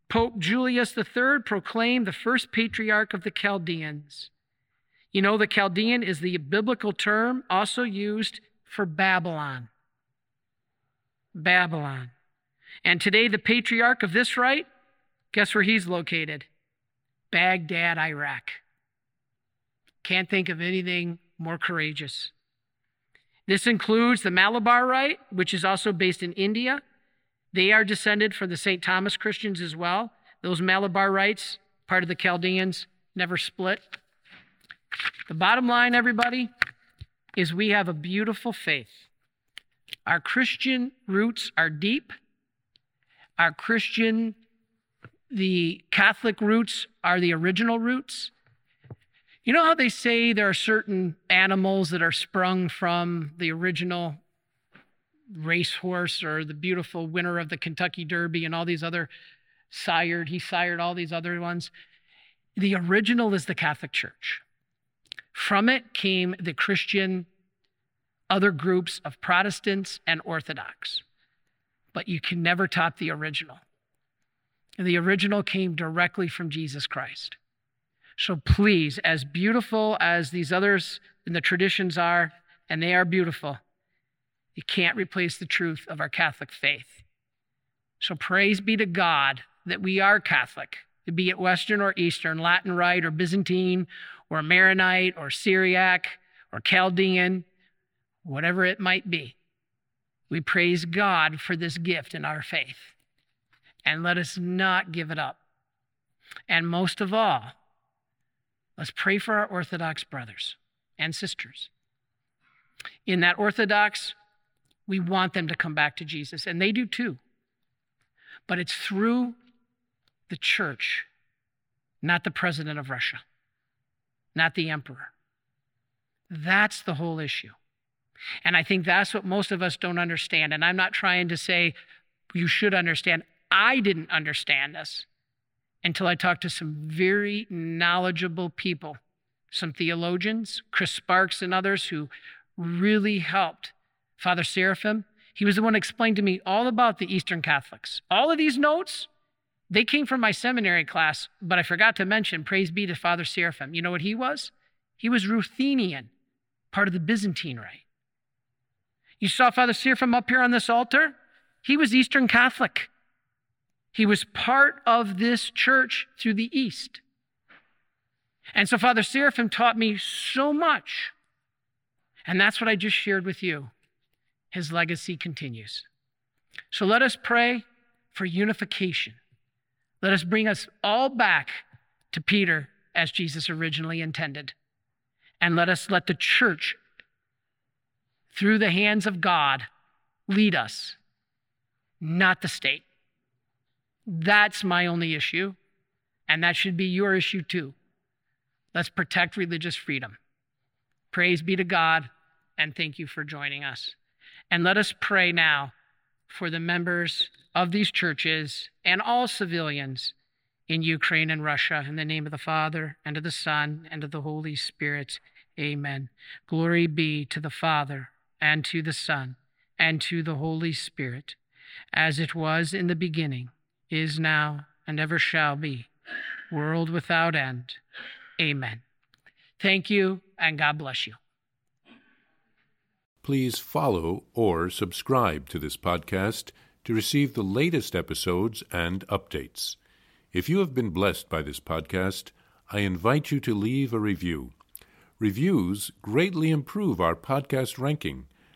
Pope Julius III proclaimed the first patriarch of the Chaldeans. You know, the Chaldean is the biblical term also used for Babylon. Babylon. And today, the patriarch of this rite, guess where he's located? Baghdad, Iraq. Can't think of anything more courageous. This includes the Malabar Rite, which is also based in India. They are descended from the St. Thomas Christians as well. Those Malabar rites, part of the Chaldeans, never split. The bottom line, everybody, is we have a beautiful faith. Our Christian roots are deep. Our Christian, the Catholic roots are the original roots. You know how they say there are certain animals that are sprung from the original racehorse or the beautiful winner of the Kentucky Derby and all these other sired, he sired all these other ones. The original is the Catholic Church. From it came the Christian other groups of Protestants and Orthodox. But you can never top the original. And the original came directly from Jesus Christ. So please, as beautiful as these others in the traditions are, and they are beautiful, you can't replace the truth of our Catholic faith. So praise be to God that we are Catholic, be it Western or Eastern, Latin Rite or Byzantine or Maronite or Syriac or Chaldean, whatever it might be. We praise God for this gift in our faith. And let us not give it up. And most of all, let's pray for our Orthodox brothers and sisters. In that Orthodox, we want them to come back to Jesus, and they do too. But it's through the church, not the president of Russia, not the emperor. That's the whole issue. And I think that's what most of us don't understand. And I'm not trying to say you should understand. I didn't understand this until I talked to some very knowledgeable people, some theologians, Chris Sparks and others who really helped. Father Seraphim, he was the one who explained to me all about the Eastern Catholics. All of these notes, they came from my seminary class, but I forgot to mention, praise be to Father Seraphim. You know what he was? He was Ruthenian, part of the Byzantine Rite. You saw Father Seraphim up here on this altar? He was Eastern Catholic. He was part of this church through the East. And so Father Seraphim taught me so much. And that's what I just shared with you. His legacy continues. So let us pray for unification let us bring us all back to Peter as Jesus originally intended. And let us let the church, through the hands of God, lead us, not the state. That's my only issue. And that should be your issue too. Let's protect religious freedom. Praise be to God, and thank you for joining us. And let us pray now for the members of these churches and all civilians in Ukraine and Russia. In the name of the Father, and of the Son, and of the Holy Spirit. Amen. Glory be to the Father, and to the Son, and to the Holy Spirit, as it was in the beginning, is now, and ever shall be, world without end. Amen. Thank you, and God bless you. Please follow or subscribe to this podcast to receive the latest episodes and updates. If you have been blessed by this podcast, I invite you to leave a review. Reviews greatly improve our podcast ranking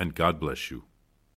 and God bless you.